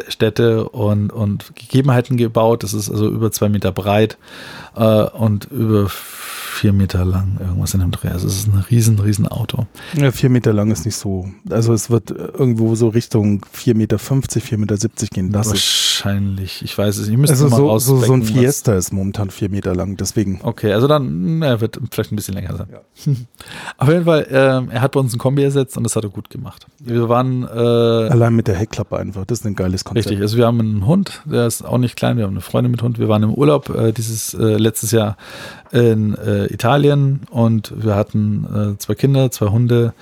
Städte und, und Gegebenheiten gebaut. Es ist also über zwei Meter breit äh, und über vier Meter lang, irgendwas in dem Dreh. Also es ist ein riesen, riesen Auto. Ja, vier Meter lang ist nicht so. Also es wird irgendwo so Richtung vier Meter, fünfzig, vier Meter siebzig gehen. Das Wahrscheinlich. Ich weiß es nicht. Also mal so, so, so ein Fiesta ist momentan vier Meter lang, deswegen. Okay, also dann, er wird vielleicht ein bisschen länger sein. Ja. Auf jeden Fall, äh, er hat bei uns ein Kombi ersetzt und das hat er gut gemacht. Wir waren äh, allein mit der Heckklappe einfach. Das ist ein geiles Konzept. Richtig. Also wir haben einen Hund, der ist auch nicht klein. Wir haben eine Freundin mit Hund. Wir waren im Urlaub äh, dieses äh, letztes Jahr in äh, Italien und wir hatten äh, zwei Kinder, zwei Hunde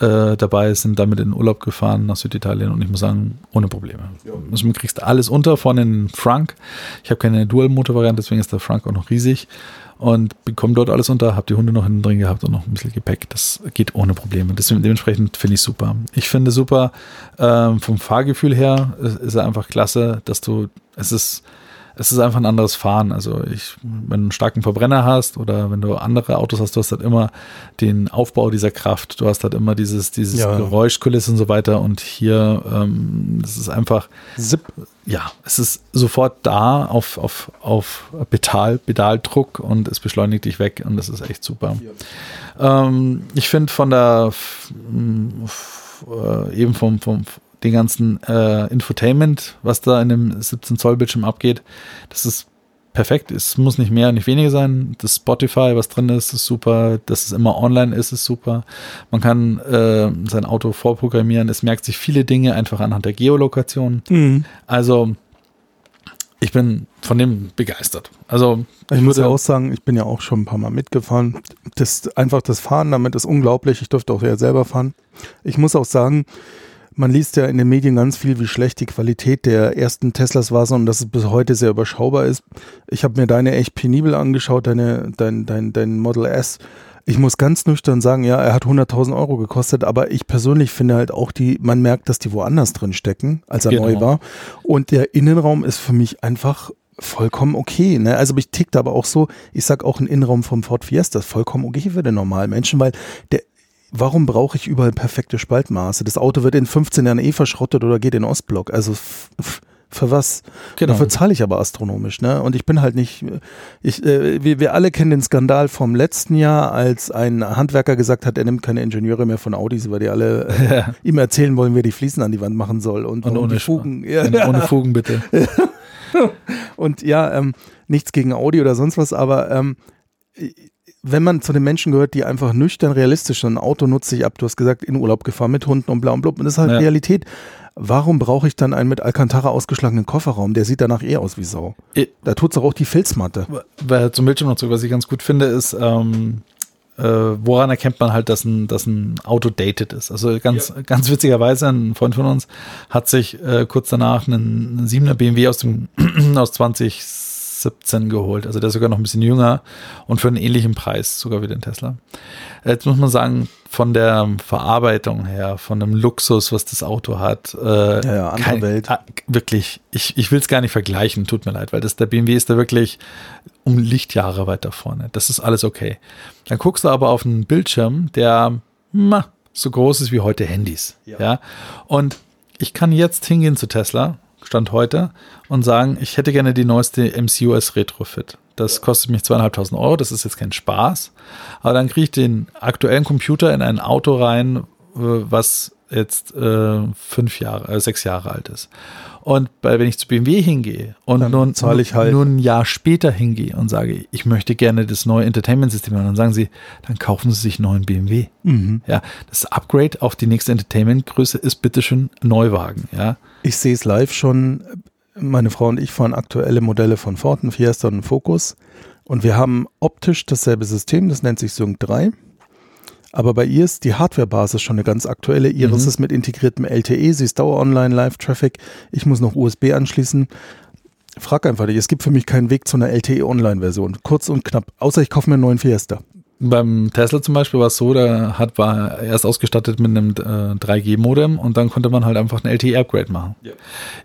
äh, dabei, sind damit in den Urlaub gefahren nach Süditalien und ich muss sagen, ohne Probleme. Ja. Also, du kriegst alles unter von den Frank. Ich habe keine Dual-Motor-Variante, deswegen ist der Frank auch noch riesig und bekomme dort alles unter, habe die Hunde noch hinten drin gehabt und noch ein bisschen Gepäck. Das geht ohne Probleme. Das, dementsprechend finde ich super. Ich finde super ähm, vom Fahrgefühl her ist, ist er einfach klasse, dass du, es ist es ist einfach ein anderes Fahren. Also ich, wenn du einen starken Verbrenner hast oder wenn du andere Autos hast, du hast halt immer den Aufbau dieser Kraft, du hast halt immer dieses, dieses ja. Geräuschkulisse und so weiter. Und hier, ähm, das ist einfach, Zip. ja, es ist sofort da auf, auf, auf Pedal, Pedaldruck und es beschleunigt dich weg und das ist echt super. Ja. Ähm, ich finde von der, äh, eben vom, vom, den ganzen äh, Infotainment, was da in dem 17 Zoll Bildschirm abgeht. Das ist perfekt. Es muss nicht mehr, nicht weniger sein. Das Spotify, was drin ist, ist super. Dass es immer online ist, ist super. Man kann äh, sein Auto vorprogrammieren. Es merkt sich viele Dinge einfach anhand der Geolokation. Mhm. Also ich bin von dem begeistert. Also ich, ich muss ja auch sagen, ich bin ja auch schon ein paar Mal mitgefahren. Das einfach das Fahren damit ist unglaublich. Ich durfte auch ja selber fahren. Ich muss auch sagen, man liest ja in den Medien ganz viel, wie schlecht die Qualität der ersten Teslas war und dass es bis heute sehr überschaubar ist. Ich habe mir deine echt penibel angeschaut, deine, dein, dein, dein Model S. Ich muss ganz nüchtern sagen, ja, er hat 100.000 Euro gekostet, aber ich persönlich finde halt auch die, man merkt, dass die woanders drin stecken, als er genau. neu war. Und der Innenraum ist für mich einfach vollkommen okay. Ne? Also ich tickt aber auch so, ich sag auch ein Innenraum vom Ford Fiesta ist vollkommen okay für den normalen Menschen, weil der warum brauche ich überall perfekte Spaltmaße? Das Auto wird in 15 Jahren eh verschrottet oder geht in Ostblock. Also für was? Genau. Dafür zahle ich aber astronomisch, ne? Und ich bin halt nicht, ich, äh, wir, wir alle kennen den Skandal vom letzten Jahr, als ein Handwerker gesagt hat, er nimmt keine Ingenieure mehr von Audis, weil die alle äh, ja. ihm erzählen wollen, wer die Fliesen an die Wand machen soll und, und ohne Fugen. Ja. Genau, ohne Fugen bitte. und ja, ähm, nichts gegen Audi oder sonst was, aber ähm, wenn man zu den Menschen gehört, die einfach nüchtern realistisch ein Auto nutze ich ab, du hast gesagt, in Urlaub gefahren mit Hunden und bla und blub, und das ist halt ja. Realität. Warum brauche ich dann einen mit Alcantara ausgeschlagenen Kofferraum? Der sieht danach eh aus wie Sau. Da tut's auch die Filzmatte. Weil zum Bildschirm noch so, was ich ganz gut finde, ist, ähm, äh, woran erkennt man halt, dass ein, dass ein Auto dated ist. Also ganz, ja. ganz witzigerweise, ein Freund von uns hat sich äh, kurz danach einen, einen 7er BMW aus dem aus 20 17 geholt. Also der ist sogar noch ein bisschen jünger und für einen ähnlichen Preis sogar wie den Tesla. Jetzt muss man sagen, von der Verarbeitung her, von dem Luxus, was das Auto hat, äh, ja, ja, andere kein, Welt. Ah, wirklich, ich, ich will es gar nicht vergleichen, tut mir leid, weil das, der BMW ist da wirklich um Lichtjahre weiter vorne. Das ist alles okay. Dann guckst du aber auf einen Bildschirm, der ma, so groß ist wie heute Handys. Ja. ja. Und ich kann jetzt hingehen zu Tesla Stand heute, und sagen, ich hätte gerne die neueste MCUS Retrofit. Das kostet mich zweieinhalbtausend Euro, das ist jetzt kein Spaß. Aber dann kriege ich den aktuellen Computer in ein Auto rein, was jetzt äh, fünf Jahre, äh, sechs Jahre alt ist. Und bei, wenn ich zu BMW hingehe und Dann nun, zahle ich halt- nun ein Jahr später hingehe und sage, ich möchte gerne das neue Entertainment-System, haben, dann sagen sie, dann kaufen sie sich einen neuen BMW. Mhm. Ja, das Upgrade auf die nächste Entertainment-Größe ist bitteschön Neuwagen. Ja, Ich sehe es live schon. Meine Frau und ich fahren aktuelle Modelle von Ford, ein Fiesta und ein Focus. Und wir haben optisch dasselbe System, das nennt sich Sync 3. Aber bei ihr ist die Hardware-Basis schon eine ganz aktuelle. Ihres Mhm. ist mit integriertem LTE, sie ist Dauer-Online, Live-Traffic. Ich muss noch USB anschließen. Frag einfach nicht, es gibt für mich keinen Weg zu einer LTE-Online-Version. Kurz und knapp. Außer ich kaufe mir einen neuen Fiesta. Beim Tesla zum Beispiel war es so, da hat, war er erst ausgestattet mit einem äh, 3G-Modem und dann konnte man halt einfach ein LTE-Upgrade machen.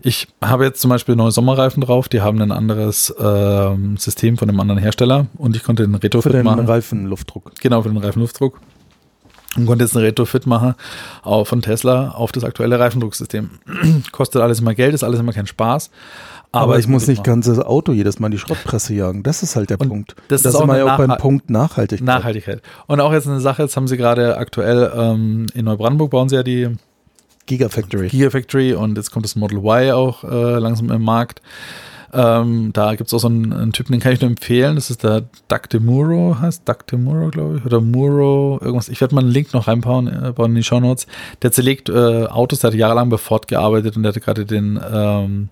Ich habe jetzt zum Beispiel neue Sommerreifen drauf, die haben ein anderes ähm, System von einem anderen Hersteller und ich konnte einen Für Retrofit den machen. Reifenluftdruck. Genau, für den Reifenluftdruck. Und konnte jetzt einen Retrofit machen auf, von Tesla auf das aktuelle Reifendrucksystem. Kostet alles immer Geld, ist alles immer kein Spaß. Aber, ich muss es nicht ganzes Auto jedes Mal in die Schrottpresse jagen. Das ist halt der Und Punkt. das Da ist auch eine ja auch beim Punkt Nachhaltigkeit. Nachhaltigkeit. Und auch jetzt eine Sache, jetzt haben sie gerade aktuell ähm, in Neubrandenburg bauen sie ja die Gigafactory. Gigafactory und jetzt kommt das Model Y auch äh, langsam im Markt. Ähm, da gibt es auch so einen, einen Typen, den kann ich nur empfehlen. Das ist der Doug DeMuro, heißt Doug DeMuro, glaube ich. Oder Muro, irgendwas. Ich werde mal einen Link noch reinbauen äh, in die Show Notes. Der zerlegt äh, Autos, der hat jahrelang bei Ford gearbeitet und der hat gerade den ähm,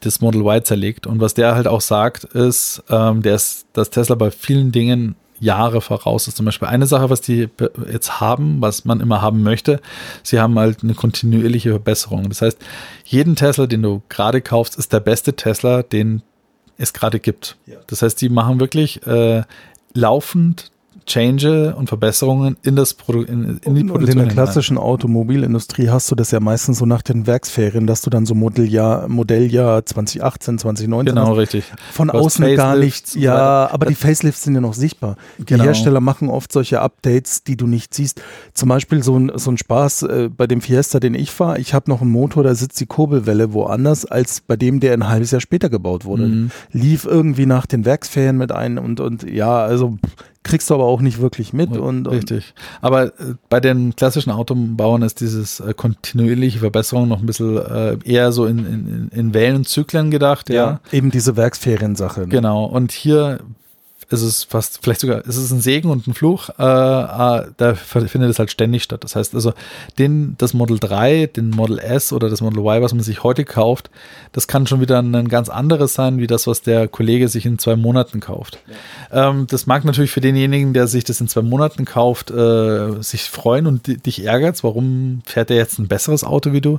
das Model Y zerlegt. Und was der halt auch sagt, ist, ähm, der ist, dass Tesla bei vielen Dingen Jahre voraus ist. Zum Beispiel eine Sache, was die jetzt haben, was man immer haben möchte, sie haben halt eine kontinuierliche Verbesserung. Das heißt, jeden Tesla, den du gerade kaufst, ist der beste Tesla, den es gerade gibt. Das heißt, die machen wirklich äh, laufend Change und Verbesserungen in das Produkt, in, in die Und in Produktion der klassischen Automobilindustrie hast du das ja meistens so nach den Werksferien, dass du dann so Modelljahr, Modelljahr 2018, 2019 Genau, hast. richtig. von Du außen gar nichts. Ja, aber die Facelifts sind ja noch sichtbar. Die Genau. Hersteller machen oft solche Updates, die du nicht siehst. Zum Beispiel so ein, so ein Spaß äh, bei dem Fiesta, den ich fahre. Ich habe noch einen Motor, da sitzt die Kurbelwelle woanders als bei dem, der ein halbes Jahr später gebaut wurde. Mhm. Lief irgendwie nach den Werksferien mit ein und, und ja, also kriegst du aber auch nicht wirklich mit. Und, und Richtig. Aber äh, bei den klassischen Autobauern ist dieses äh, kontinuierliche Verbesserung noch ein bisschen äh, eher so in, in, in Wellen und Zyklen gedacht, ja. ja, eben diese Werksferiensache. Ne? Genau. Und hier ist es fast, vielleicht sogar, ist es ein Segen und ein Fluch, äh, äh, da findet es halt ständig statt. Das heißt also, den, das Model 3, den Model S oder das Model Y, was man sich heute kauft, das kann schon wieder ein ganz anderes sein, wie das, was der Kollege sich in zwei Monaten kauft. Ähm, das mag natürlich für denjenigen, der sich das in zwei Monaten kauft, äh, sich freuen und di- dich ärgert. Warum fährt er jetzt ein besseres Auto wie du?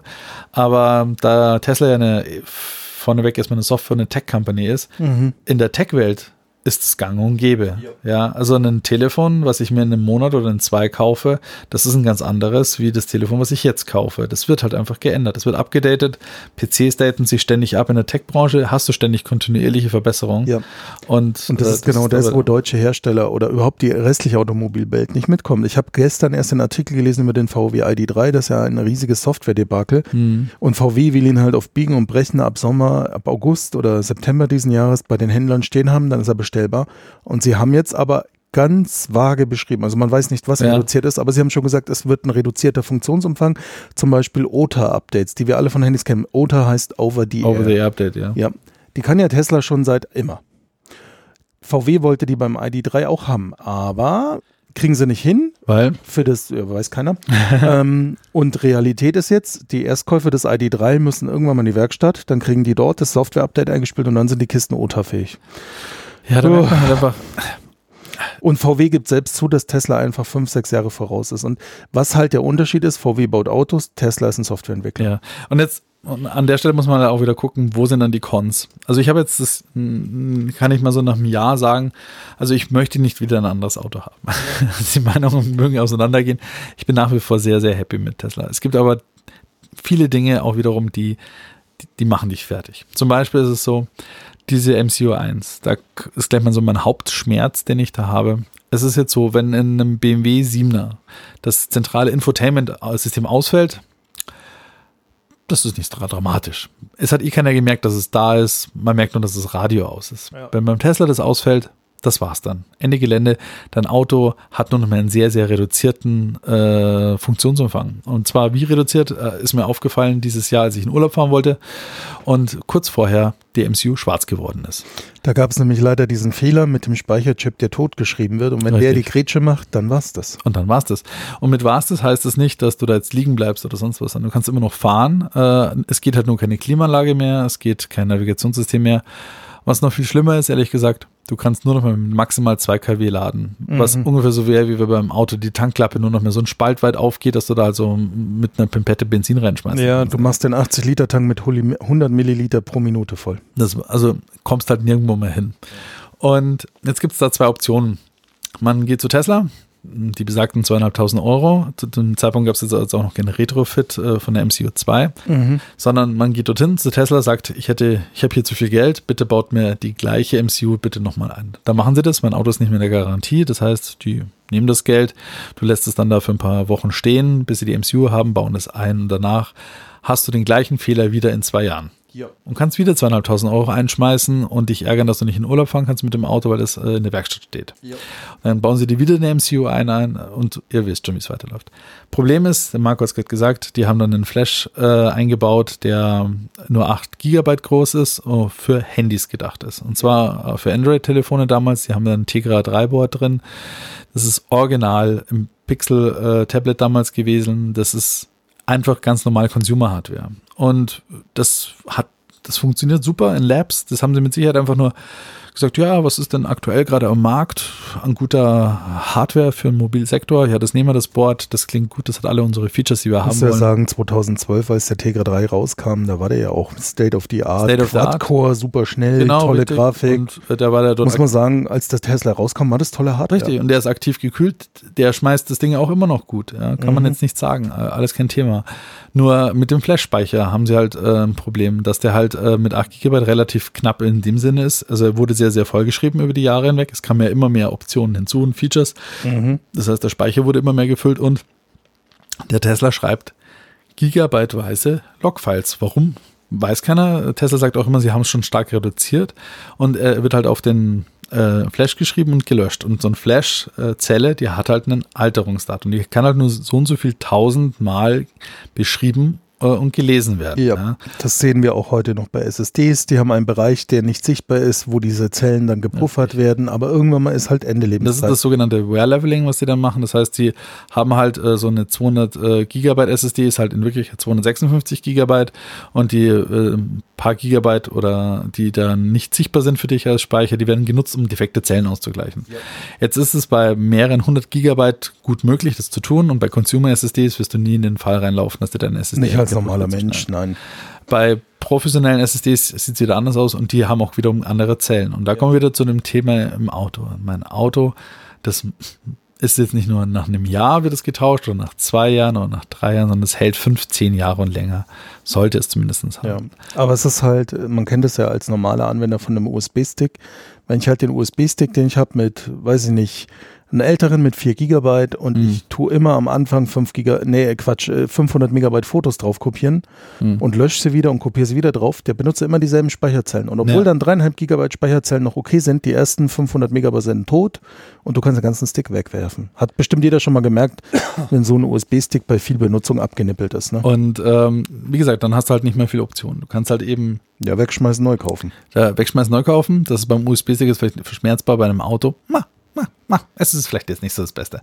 Aber da Tesla ja eine, vorneweg erstmal eine Software, eine Tech-Company ist, Mhm. in der Tech-Welt ist es gang und gäbe. Ja, also ein Telefon, was ich mir in einem Monat oder in zwei kaufe, das ist ein ganz anderes wie das Telefon, was ich jetzt kaufe. Das wird halt einfach geändert. Das wird abgedatet. PCs daten sich ständig ab. In der Tech-Branche hast du ständig kontinuierliche Verbesserungen. Ja. Und, Und das äh, ist genau das, aber- wo deutsche Hersteller oder überhaupt die restliche Automobilwelt nicht mitkommen. Ich habe gestern erst einen Artikel gelesen über den VW ID3, das ist ja ein riesiges Software-Debakel. Hm. Und VW will ihn halt auf Biegen und Brechen ab Sommer, ab August oder September diesen Jahres bei den Händlern stehen haben, dann ist er bestellbar. Und sie haben jetzt aber ganz vage beschrieben. Also man weiß nicht, was Ja. reduziert ist, aber sie haben schon gesagt, es wird ein reduzierter Funktionsumfang, zum Beispiel OTA-Updates, die wir alle von Handys kennen. OTA heißt Over the Over Air. the Air Update, ja. Ja, die kann ja Tesla schon seit immer. VW wollte die beim ID3 auch haben, aber kriegen sie nicht hin. Weil, Für das ja, weiß keiner. ähm, und Realität ist jetzt, die Erstkäufer des ID3 müssen irgendwann mal in die Werkstatt, dann kriegen die dort das Software-Update eingespielt und dann sind die Kisten OTA-fähig. Ja, da merkt man halt einfach, Und VW gibt selbst zu, dass Tesla einfach fünf, sechs Jahre voraus ist. Und was halt der Unterschied ist, VW baut Autos, Tesla ist ein Softwareentwickler. Ja, und jetzt und an der Stelle muss man auch wieder gucken, wo sind dann die Cons. Also ich habe jetzt das, mm, kann ich mal so nach einem Jahr sagen, also ich möchte nicht wieder ein anderes Auto haben. die Meinungen mögen auseinandergehen. Ich bin nach wie vor sehr, sehr happy mit Tesla. Es gibt aber viele Dinge auch wiederum, die, die, die machen dich fertig. Zum Beispiel ist es so, diese MCU 1, da ist gleich mal so mein Hauptschmerz, den ich da habe. Es ist jetzt so, wenn in einem BMW 7er das zentrale Infotainment-System ausfällt, das ist nicht dra- dramatisch. Es hat eh keiner gemerkt, dass es da ist. Man merkt nur, dass das Radio aus ist. Ja. Wenn beim Tesla das ausfällt, das war's dann. Ende Gelände. Dein Auto hat nur noch mal einen sehr, sehr reduzierten äh, Funktionsumfang. Und zwar wie reduziert, äh, ist mir aufgefallen dieses Jahr, als ich in Urlaub fahren wollte und kurz vorher der MCU schwarz geworden ist. Da gab es nämlich leider diesen Fehler mit dem Speicherchip, der tot geschrieben wird. Und wenn der die Richtig. Grätsche macht, dann war's das. Und dann war's das. Und mit war's das heißt es nicht, dass du da jetzt liegen bleibst oder sonst was, sondern du kannst immer noch fahren. Äh, es geht halt nur keine Klimaanlage mehr, es geht kein Navigationssystem mehr. Was noch viel schlimmer ist, ehrlich gesagt, du kannst nur noch mit maximal 2 kW laden. Was Mhm. ungefähr so wäre, wie wenn beim Auto die Tankklappe nur noch mehr so ein Spalt weit aufgeht, dass du da also mit einer Pimpette Benzin reinschmeißt. Ja, du machst den 80-Liter-Tank mit 100 Milliliter pro Minute voll. Das, also kommst halt nirgendwo mehr hin. Und jetzt gibt es da zwei Optionen. Man geht zu Tesla, die besagten zweieinhalbtausend Euro. Zu dem Zeitpunkt gab es jetzt also auch noch keinen Retrofit äh, von der MCU 2, sondern man geht dorthin zu Tesla, sagt, ich hätte, ich habe hier zu viel Geld, bitte baut mir die gleiche MCU bitte nochmal ein. Da machen sie das, mein Auto ist nicht mehr in der Garantie, das heißt, die nehmen das Geld, du lässt es dann da für ein paar Wochen stehen, bis sie die MCU haben, bauen es ein und danach hast du den gleichen Fehler wieder in zwei Jahren Ja. und kannst wieder zweieinhalbtausend Euro einschmeißen und dich ärgern, dass du nicht in Urlaub fahren kannst mit dem Auto, weil es äh, in der Werkstatt steht. Dann bauen sie dir wieder eine MCU ein, ein und ihr wisst schon, wie es weiterläuft. Problem ist, der Marco hat es gerade gesagt, die haben dann einen Flash äh, eingebaut, der nur 8 Gigabyte groß ist, und für Handys gedacht ist. Und zwar äh, für Android-Telefone damals, die haben dann ein Tegra 3-Board drin. Das ist original im Pixel-Tablet damals gewesen. Das ist einfach ganz normal Consumer-Hardware. Und das hat, das funktioniert super in Labs. Das haben sie mit Sicherheit einfach nur gesagt, ja, was ist denn aktuell gerade am Markt an guter Hardware für den Mobilsektor? Ja, das nehmen wir das Board, das klingt gut, das hat alle unsere Features, die wir Ich muss haben ja wollen. sagen, 2012, als der Tegra 3 rauskam, da war der ja auch State of the Art, State of the Art. Quad-Core, super schnell, genau, tolle richtig. Grafik. Und äh, da war der dort Muss man sagen, als der Tesla rauskam, war das tolle Hardware. Richtig, und der ist aktiv gekühlt, der schmeißt das Ding auch immer noch gut. Ja, kann man Mhm. jetzt nicht sagen, äh, alles kein Thema. Nur mit dem Flash-Speicher haben sie halt äh, ein Problem, dass der halt äh, mit 8 GB relativ knapp in dem Sinne ist. Also er wurde sehr, sehr vollgeschrieben über die Jahre hinweg. Es kamen ja immer mehr Optionen hinzu und Features. Mhm. Das heißt, der Speicher wurde immer mehr gefüllt und der Tesla schreibt gigabyteweise Logfiles. Warum? Weiß keiner. Tesla sagt auch immer, sie haben es schon stark reduziert und er wird halt auf den äh, Flash geschrieben und gelöscht. Und so eine Flash-Zelle, die hat halt ein Alterungsdatum. Die kann halt nur so und so viel tausendmal beschrieben äh, und gelesen werden. Ja, das sehen wir auch heute noch bei SSDs. Die haben einen Bereich, der nicht sichtbar ist, wo diese Zellen dann gepuffert werden, aber irgendwann mal ist halt Ende Das ist Lebenszeit. das sogenannte Wear-Leveling, was sie dann machen. Das heißt, sie haben halt äh, so eine 200 äh, Gigabyte SSD, ist halt in Wirklichkeit 256 Gigabyte und die äh, paar Gigabyte oder die dann nicht sichtbar sind für dich als Speicher, die werden genutzt, um defekte Zellen auszugleichen. Jetzt ist es bei mehreren hundert Gigabyte gut möglich, das zu tun und bei Consumer SSDs wirst du nie in den Fall reinlaufen, dass dir deine SSD nicht als normaler Mensch, nein. Bei professionellen SSDs sieht es wieder anders aus und die haben auch wiederum andere Zellen. Und da kommen wir wieder zu dem Thema im Auto. Mein Auto, das ist jetzt nicht nur nach einem Jahr wird es getauscht oder nach zwei Jahren oder nach drei Jahren, sondern es hält 15 Jahre und länger. Sollte es zumindest Ja, haben. aber es ist halt, man kennt es ja als normaler Anwender von einem USB-Stick. Wenn ich halt den USB-Stick, den ich habe mit, weiß ich nicht, einen älteren mit 4 Gigabyte und Mhm. ich tue immer am Anfang 5 Giga, nee, Quatsch, äh, 500 Megabyte Fotos drauf kopieren Mhm. und lösche sie wieder und kopiere sie wieder drauf, der benutzt immer dieselben Speicherzellen. Und obwohl Ja. dann dreieinhalb Gigabyte Speicherzellen noch okay sind, die ersten 500 Megabyte sind tot und du kannst den ganzen Stick wegwerfen. Hat bestimmt jeder schon mal gemerkt, wenn so ein USB-Stick bei viel Benutzung abgenippelt ist. Ne? Und ähm, wie gesagt, dann hast du halt nicht mehr viele Optionen. Du kannst halt eben Ja, wegschmeißen, neu kaufen. da wegschmeißen, neu kaufen. Das ist beim USB-Stick vielleicht verschmerzbar bei einem Auto. Ma, ma, ma. Es ist vielleicht jetzt nicht so das Beste.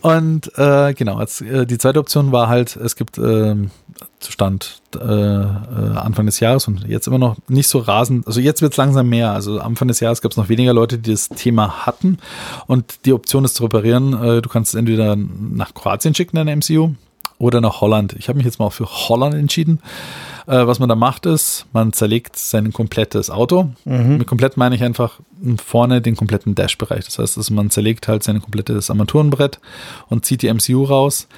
Und äh, genau, jetzt, äh, die zweite Option war halt, es gibt ähm, äh, äh, Anfang des Jahres und jetzt immer noch nicht so rasend, also jetzt wird es langsam mehr. Also Anfang des Jahres gab es noch weniger Leute, die das Thema hatten. Und die Option ist zu reparieren. Äh, du kannst es entweder nach Kroatien schicken, deine MCU, oder nach Holland. Ich habe mich jetzt mal für Holland entschieden. Äh, was man da macht, ist, man zerlegt sein komplettes Auto. Mit komplett meine ich einfach vorne den kompletten Dash-Bereich. Das heißt, also man zerlegt halt sein komplettes Armaturenbrett und zieht die MCU raus,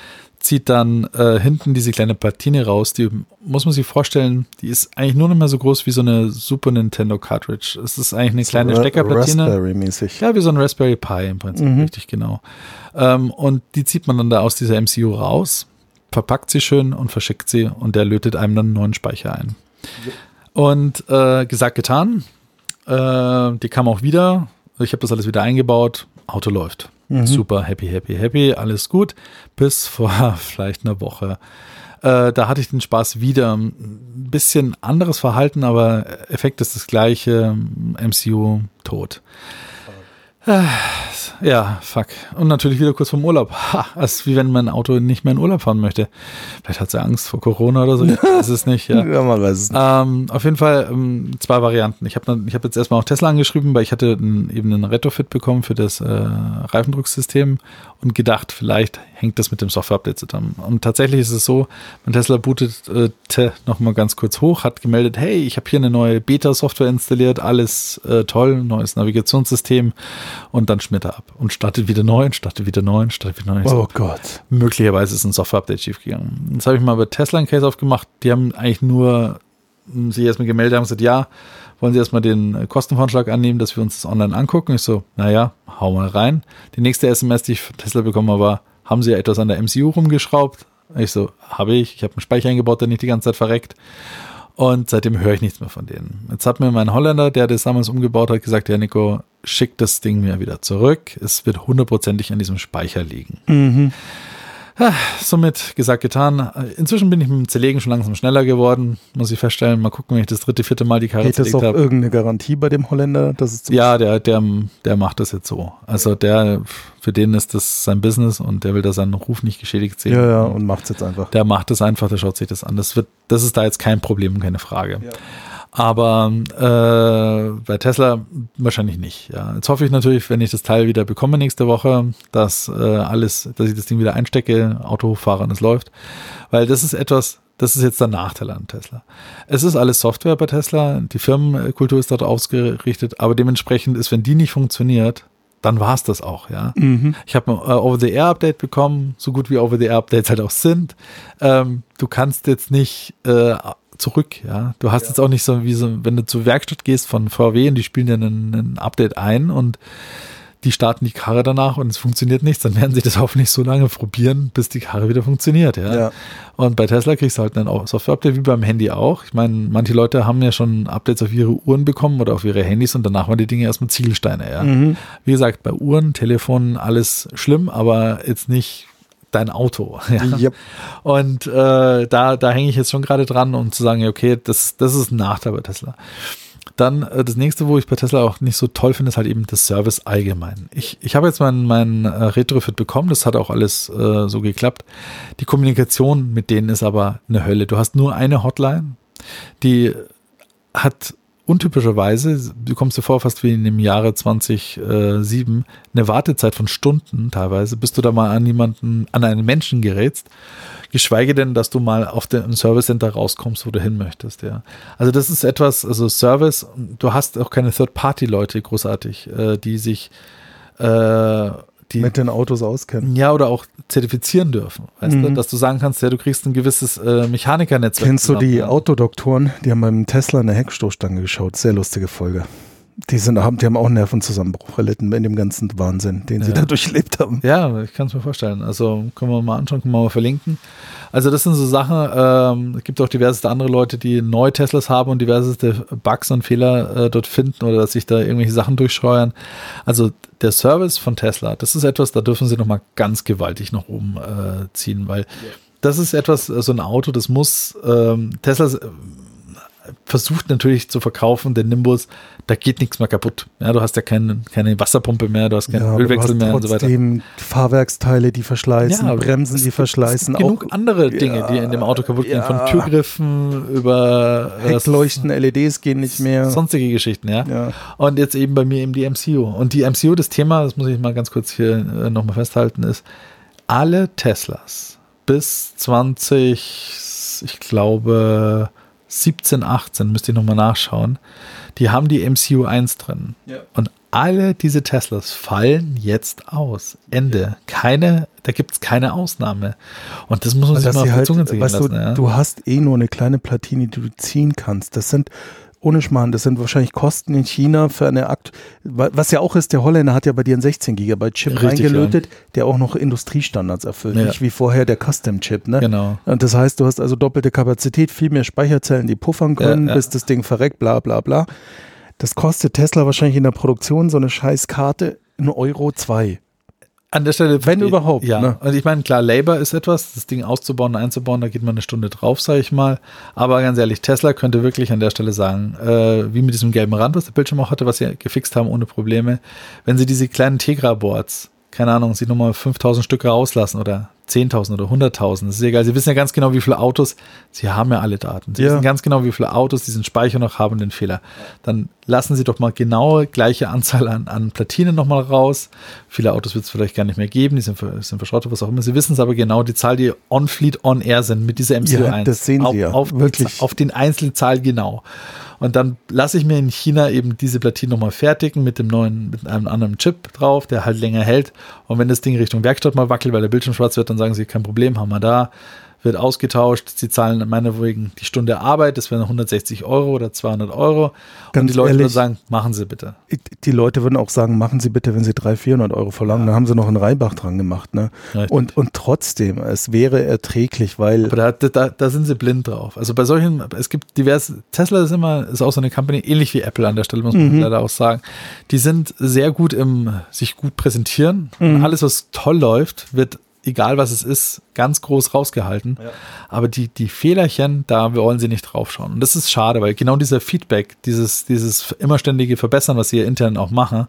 zieht dann äh, hinten diese kleine Platine raus. Die muss man sich vorstellen, die ist eigentlich nur noch mal so groß wie so eine Super Nintendo Cartridge. Es ist eigentlich eine kleine Ra- Steckerplatine. Raspberry-mäßig. Ja, wie so ein Raspberry Pi im Prinzip, Mhm. richtig genau. Ähm, und die zieht man dann da aus dieser MCU raus, verpackt sie schön und verschickt sie und der lötet einem dann einen neuen Speicher ein. Und äh, gesagt, getan. Äh, die kam auch wieder Ich habe das alles wieder eingebaut. Auto läuft. Super, happy, happy, happy, alles gut. Bis vor vielleicht einer Woche. Äh, da hatte ich den Spaß wieder. Ein bisschen anderes Verhalten, aber Effekt ist das gleiche. MCU tot. Ja, fuck. Und natürlich wieder kurz vorm Urlaub. Ha, das ist wie wenn mein Auto nicht mehr in Urlaub fahren möchte. Vielleicht hat sie Angst vor Corona oder so. Ich weiß es nicht, ja. Ja, man weiß es nicht. Ähm, auf jeden Fall ähm, zwei Varianten. Ich habe ich hab jetzt erstmal auch Tesla angeschrieben, weil ich hatte ein, eben einen Retrofit bekommen für das äh, Reifendrucksystem und gedacht, vielleicht hängt das mit dem Software-Update zusammen. Und tatsächlich ist es so, mein Tesla bootet äh, nochmal ganz kurz hoch, hat gemeldet, hey, ich habe hier eine neue Beta-Software installiert, alles äh, toll, neues Navigationssystem und dann schmiert er ab und startet wieder neu und startet wieder neu und startet wieder neu. Oh Gott. möglicherweise ist ein Software-Update schiefgegangen. Jetzt habe ich mal bei Tesla einen Case aufgemacht. Die haben eigentlich nur mh, sich erstmal gemeldet haben und gesagt, ja, wollen Sie erstmal den äh, Kostenvoranschlag annehmen, dass wir uns das online angucken? Ich so, naja, hau mal rein. Die nächste SMS, die ich von Tesla bekommen habe, war, haben Sie etwas an der MCU rumgeschraubt? Ich so, habe ich. Ich habe einen Speicher eingebaut, der nicht die ganze Zeit verreckt. Und seitdem höre ich nichts mehr von denen. Jetzt hat mir mein Holländer, der das damals umgebaut hat, gesagt, ja Nico, schick das Ding mir wieder zurück. Es wird hundertprozentig an diesem Speicher liegen. Mhm. Somit gesagt, getan. Inzwischen bin ich mit dem Zerlegen schon langsam schneller geworden, muss ich feststellen. Mal gucken, wenn ich das dritte, vierte Mal die Karre Geht das zerlegt auf habe. irgendeine Garantie bei dem Holländer? Das ist Ja, der, der, der macht das jetzt so. Also der, für den ist das sein Business und der will da seinen Ruf nicht geschädigt sehen. ja, ja, und macht's jetzt einfach. Der macht das einfach, der schaut sich das an. Das wird, das ist da jetzt kein Problem, keine Frage. Aber äh, bei Tesla wahrscheinlich nicht. Ja. Jetzt hoffe ich natürlich, wenn ich das Teil wieder bekomme nächste Woche, dass äh, alles, dass ich das Ding wieder einstecke, Auto hochfahre und es läuft. Weil das ist etwas, das ist jetzt der Nachteil an Tesla. Es ist alles Software bei Tesla, die Firmenkultur ist dort ausgerichtet, aber dementsprechend ist, wenn die nicht funktioniert, dann war es das auch, ja. Ich habe ein äh, Over-the-Air-Update bekommen, so gut wie Over-the-Air-Updates halt auch sind. Ähm, du kannst jetzt nicht äh, zurück, ja. Du hast jetzt auch nicht so wie so, wenn du zur Werkstatt gehst von VW und die spielen dir einen Update ein und die starten die Karre danach und es funktioniert nichts, dann werden sie das hoffentlich so lange probieren, bis die Karre wieder funktioniert, ja. Ja. Und bei Tesla kriegst du halt ein Software-Update wie beim Handy auch. Ich meine, manche Leute haben ja schon Updates auf ihre Uhren bekommen oder auf ihre Handys und danach waren die Dinge erstmal Ziegelsteine, ja. Mhm. Wie gesagt, bei Uhren, Telefonen, alles schlimm, aber jetzt nicht dein Auto. Ja. Yep. Und äh, da, da hänge ich jetzt schon gerade dran, um zu sagen, okay, das, das ist ein Nachteil bei Tesla. Dann äh, das nächste, wo ich bei Tesla auch nicht so toll finde, ist halt eben das Service allgemein. Ich, ich habe jetzt meinen mein, äh, Retrofit bekommen, das hat auch alles äh, so geklappt. Die Kommunikation mit denen ist aber eine Hölle. Du hast nur eine Hotline, die hat untypischerweise, du kommst dir vor, fast wie in dem Jahre 2007, eine Wartezeit von Stunden teilweise, bis du da mal an jemanden, an einen Menschen gerätst. Geschweige denn, dass du mal auf dem Service Center rauskommst, wo du hin möchtest, ja. Also das ist etwas, also Service, du hast auch keine Third-Party-Leute großartig, äh, die sich äh, die Mit den Autos auskennen. ja, oder auch zertifizieren dürfen. Weißt du, Mhm. dass du sagen kannst, ja, du kriegst ein gewisses äh, Mechanikernetzwerk. Kennst du die ja. Autodoktoren? Die haben beim Tesla eine Heckstoßstange geschaut. Sehr lustige Folge. Die, sind, haben, die haben auch einen Nervenzusammenbruch erlitten in dem ganzen Wahnsinn, den sie Ja. da durchlebt haben. Ja, ich kann es mir vorstellen. Also können wir mal anschauen, können wir mal verlinken. Also das sind so Sachen, ähm, es gibt auch diverseste andere Leute, die neue Teslas haben und diverseste Bugs und Fehler äh, dort finden oder dass sich da irgendwelche Sachen durchscheuern. Also der Service von Tesla, das ist etwas, da dürfen sie nochmal ganz gewaltig nach oben äh, ziehen, weil das ist etwas, so ein Auto, das muss, ähm, Tesla äh, versucht natürlich zu verkaufen, den Nimbus, da geht nichts mehr kaputt. Ja, du hast ja keine, keine Wasserpumpe mehr, du hast keinen Ja, Ölwechsel mehr und so weiter. Fahrwerksteile, die verschleißen, Ja, Bremsen, die verschleißen, Es gibt genug auch andere Dinge, die in dem Auto kaputt gehen, von ja. Türgriffen über äh, Heckleuchten, LEDs gehen nicht mehr. sonstige Geschichten, ja. Ja. Und jetzt eben bei mir eben die MCU. Und die MCU, das Thema, das muss ich mal ganz kurz hier äh, nochmal festhalten, ist, alle Teslas bis 20, ich glaube 17, 18, müsste ich nochmal nachschauen, die haben die MCU 1 drin. Ja. Und alle diese Teslas fallen jetzt aus. Ende. Keine, da gibt es keine Ausnahme. Und das muss man sich Dass mal auf die halt, Zunge weißt lassen. du, ja. du hast eh nur eine kleine Platine, die du ziehen kannst. Das sind ohne Schmarrn, das sind wahrscheinlich Kosten in China für eine Akt. Was ja auch ist, der Holländer hat ja bei dir einen 16 Gigabyte Chip Richtig, reingelötet, der auch noch Industriestandards erfüllt, Ja. nicht wie vorher der Custom Chip, ne? Genau. Und das heißt, du hast also doppelte Kapazität, viel mehr Speicherzellen, die puffern können, Ja, ja. bis das Ding verreckt, bla bla bla. Das kostet Tesla wahrscheinlich in der Produktion so eine scheiß Karte in Euro 2. An der Stelle. Wenn überhaupt, Ja. ne? Und ich meine, klar, Labor ist etwas, das Ding auszubauen, einzubauen, da geht man eine Stunde drauf, sage ich mal. Aber ganz ehrlich, Tesla könnte wirklich an der Stelle sagen, äh, wie mit diesem gelben Rand, was der Bildschirm auch hatte, was sie gefixt haben ohne Probleme, wenn sie diese kleinen Tegra-Boards, keine Ahnung, sie nochmal 5000 Stück rauslassen oder 10.000 oder 100.000, das ist egal. Sie wissen ja ganz genau, wie viele Autos, sie haben ja alle Daten. Sie Ja. wissen ganz genau, wie viele Autos diesen Speicher noch haben, den Fehler. Dann lassen Sie doch mal genau gleiche Anzahl an, an Platinen nochmal raus. Viele Autos wird es vielleicht gar nicht mehr geben, die sind, sind verschrottet, was auch immer. Sie wissen es aber genau, die Zahl, die on-fleet, on-air sind mit dieser MCU1. Ja, das sehen Sie auf, ja, Auf, wirklich. auf den Einzelzahl genau. Und dann lasse ich mir in China eben diese Platine nochmal fertigen mit dem neuen, mit einem anderen Chip drauf, der halt länger hält. Und wenn das Ding Richtung Werkstatt mal wackelt, weil der Bildschirm schwarz wird, dann sagen sie, kein Problem, haben wir da. Wird ausgetauscht. Sie zahlen meinetwegen die Stunde Arbeit, das wären 160 Euro oder 200 Euro. und Ganz die Leute ehrlich, würden sagen, machen Sie bitte. Die Leute würden auch sagen, machen Sie bitte, wenn Sie 300, 400 Euro verlangen, dann haben Sie noch einen Reibach dran gemacht. Ne? Richtig. Und, und trotzdem, es wäre erträglich, weil Aber da, da, da sind sie blind drauf. Also bei solchen, es gibt diverse, Tesla ist immer, ist auch so eine Company, ähnlich wie Apple an der Stelle, muss man leider auch sagen. Die sind sehr gut im sich gut präsentieren. Und alles, was toll läuft, wird, egal was es ist, ganz groß rausgehalten. Aber die, die Fehlerchen, da wollen sie nicht draufschauen. Und das ist schade, weil genau dieser Feedback, dieses, dieses immer ständige Verbessern, was sie hier intern auch machen,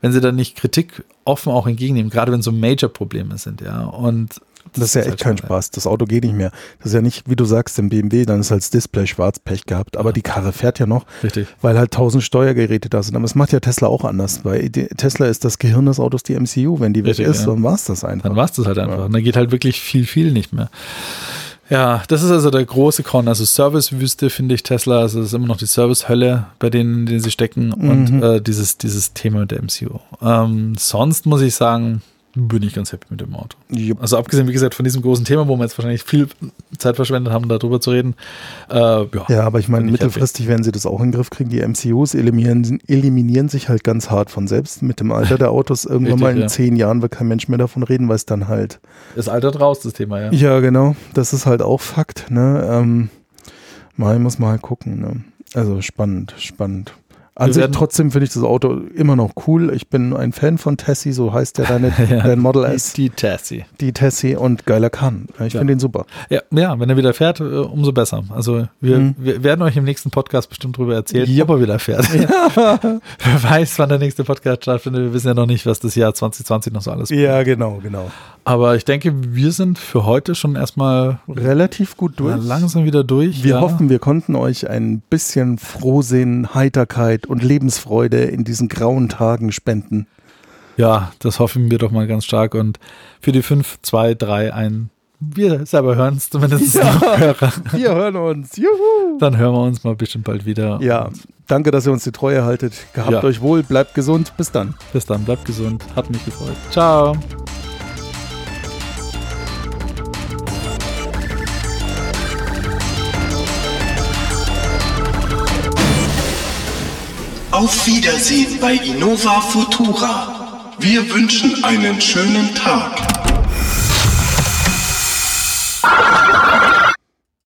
wenn sie dann nicht Kritik offen auch entgegennehmen, gerade wenn so Major-Probleme sind, ja. Und das ist ja echt halt kein schade. Spaß. Das Auto geht nicht mehr. Das ist ja nicht, wie du sagst, im BMW, dann ist halt das Display schwarz Pech gehabt. Aber die Karre fährt ja noch, Richtig. weil halt tausend Steuergeräte da sind. Aber das macht ja Tesla auch anders, weil Tesla ist das Gehirn des Autos, die MCU. Wenn die weg Richtig, ist, ja. dann war es das einfach. Dann war es das halt einfach. Und dann geht halt wirklich viel, viel nicht mehr. Ja, das ist also der große Con. Also Servicewüste finde ich Tesla, also es ist immer noch die Servicehölle, bei denen, denen sie stecken und Mhm. äh, dieses, dieses Thema mit der MCU. Ähm, sonst muss ich sagen, bin ich ganz happy mit dem Auto. Jupp. Also abgesehen, wie gesagt, von diesem großen Thema, wo wir jetzt wahrscheinlich viel Zeit verschwendet haben, darüber zu reden. Äh, ja. Ja, aber ich meine, mittelfristig werden sie das auch in den Griff kriegen. Die MCUs eliminieren, eliminieren sich halt ganz hart von selbst mit dem Alter der Autos. Irgendwann Richtig, mal in ja. zehn Jahren wird kein Mensch mehr davon reden, weil es dann halt. Ist altert raus, das Thema, ja. Ja, genau. Das ist halt auch Fakt. Ne? Ähm, mal muss man halt gucken. Ne? Also spannend, spannend. An sich trotzdem finde ich das Auto immer noch cool. Ich bin ein Fan von Tessie, so heißt der deine, Ja. dein Model S, Die Tassie. die Tessie und geiler kann. Ich Ja. finde den super. Ja, ja, wenn er wieder fährt, äh, umso besser. Also wir, Mhm. wir werden euch im nächsten Podcast bestimmt darüber erzählen, Ja. ob er wieder fährt. Wer weiß, wann der nächste Podcast stattfindet. Wir wissen ja noch nicht, was das Jahr 2020 noch so alles bringt. Ja, genau, genau. Aber ich denke, wir sind für heute schon erstmal Relativ gut durch. langsam wieder durch. Wir ja. hoffen, wir konnten euch ein bisschen Frohsinn, Heiterkeit und Lebensfreude in diesen grauen Tagen spenden. Ja, das hoffen wir doch mal ganz stark. Und für die 5, 2, 3, 1, wir selber hören es zumindest. Ja. Wir hören uns. Juhu! Dann hören wir uns mal bestimmt bald wieder. Ja, danke, dass ihr uns die Treue haltet. Gehabt Ja. euch wohl, bleibt gesund. Bis dann. Bis dann, bleibt gesund. Hat mich gefreut. Ciao. Auf Wiedersehen bei Innova Futura. Wir wünschen einen schönen Tag.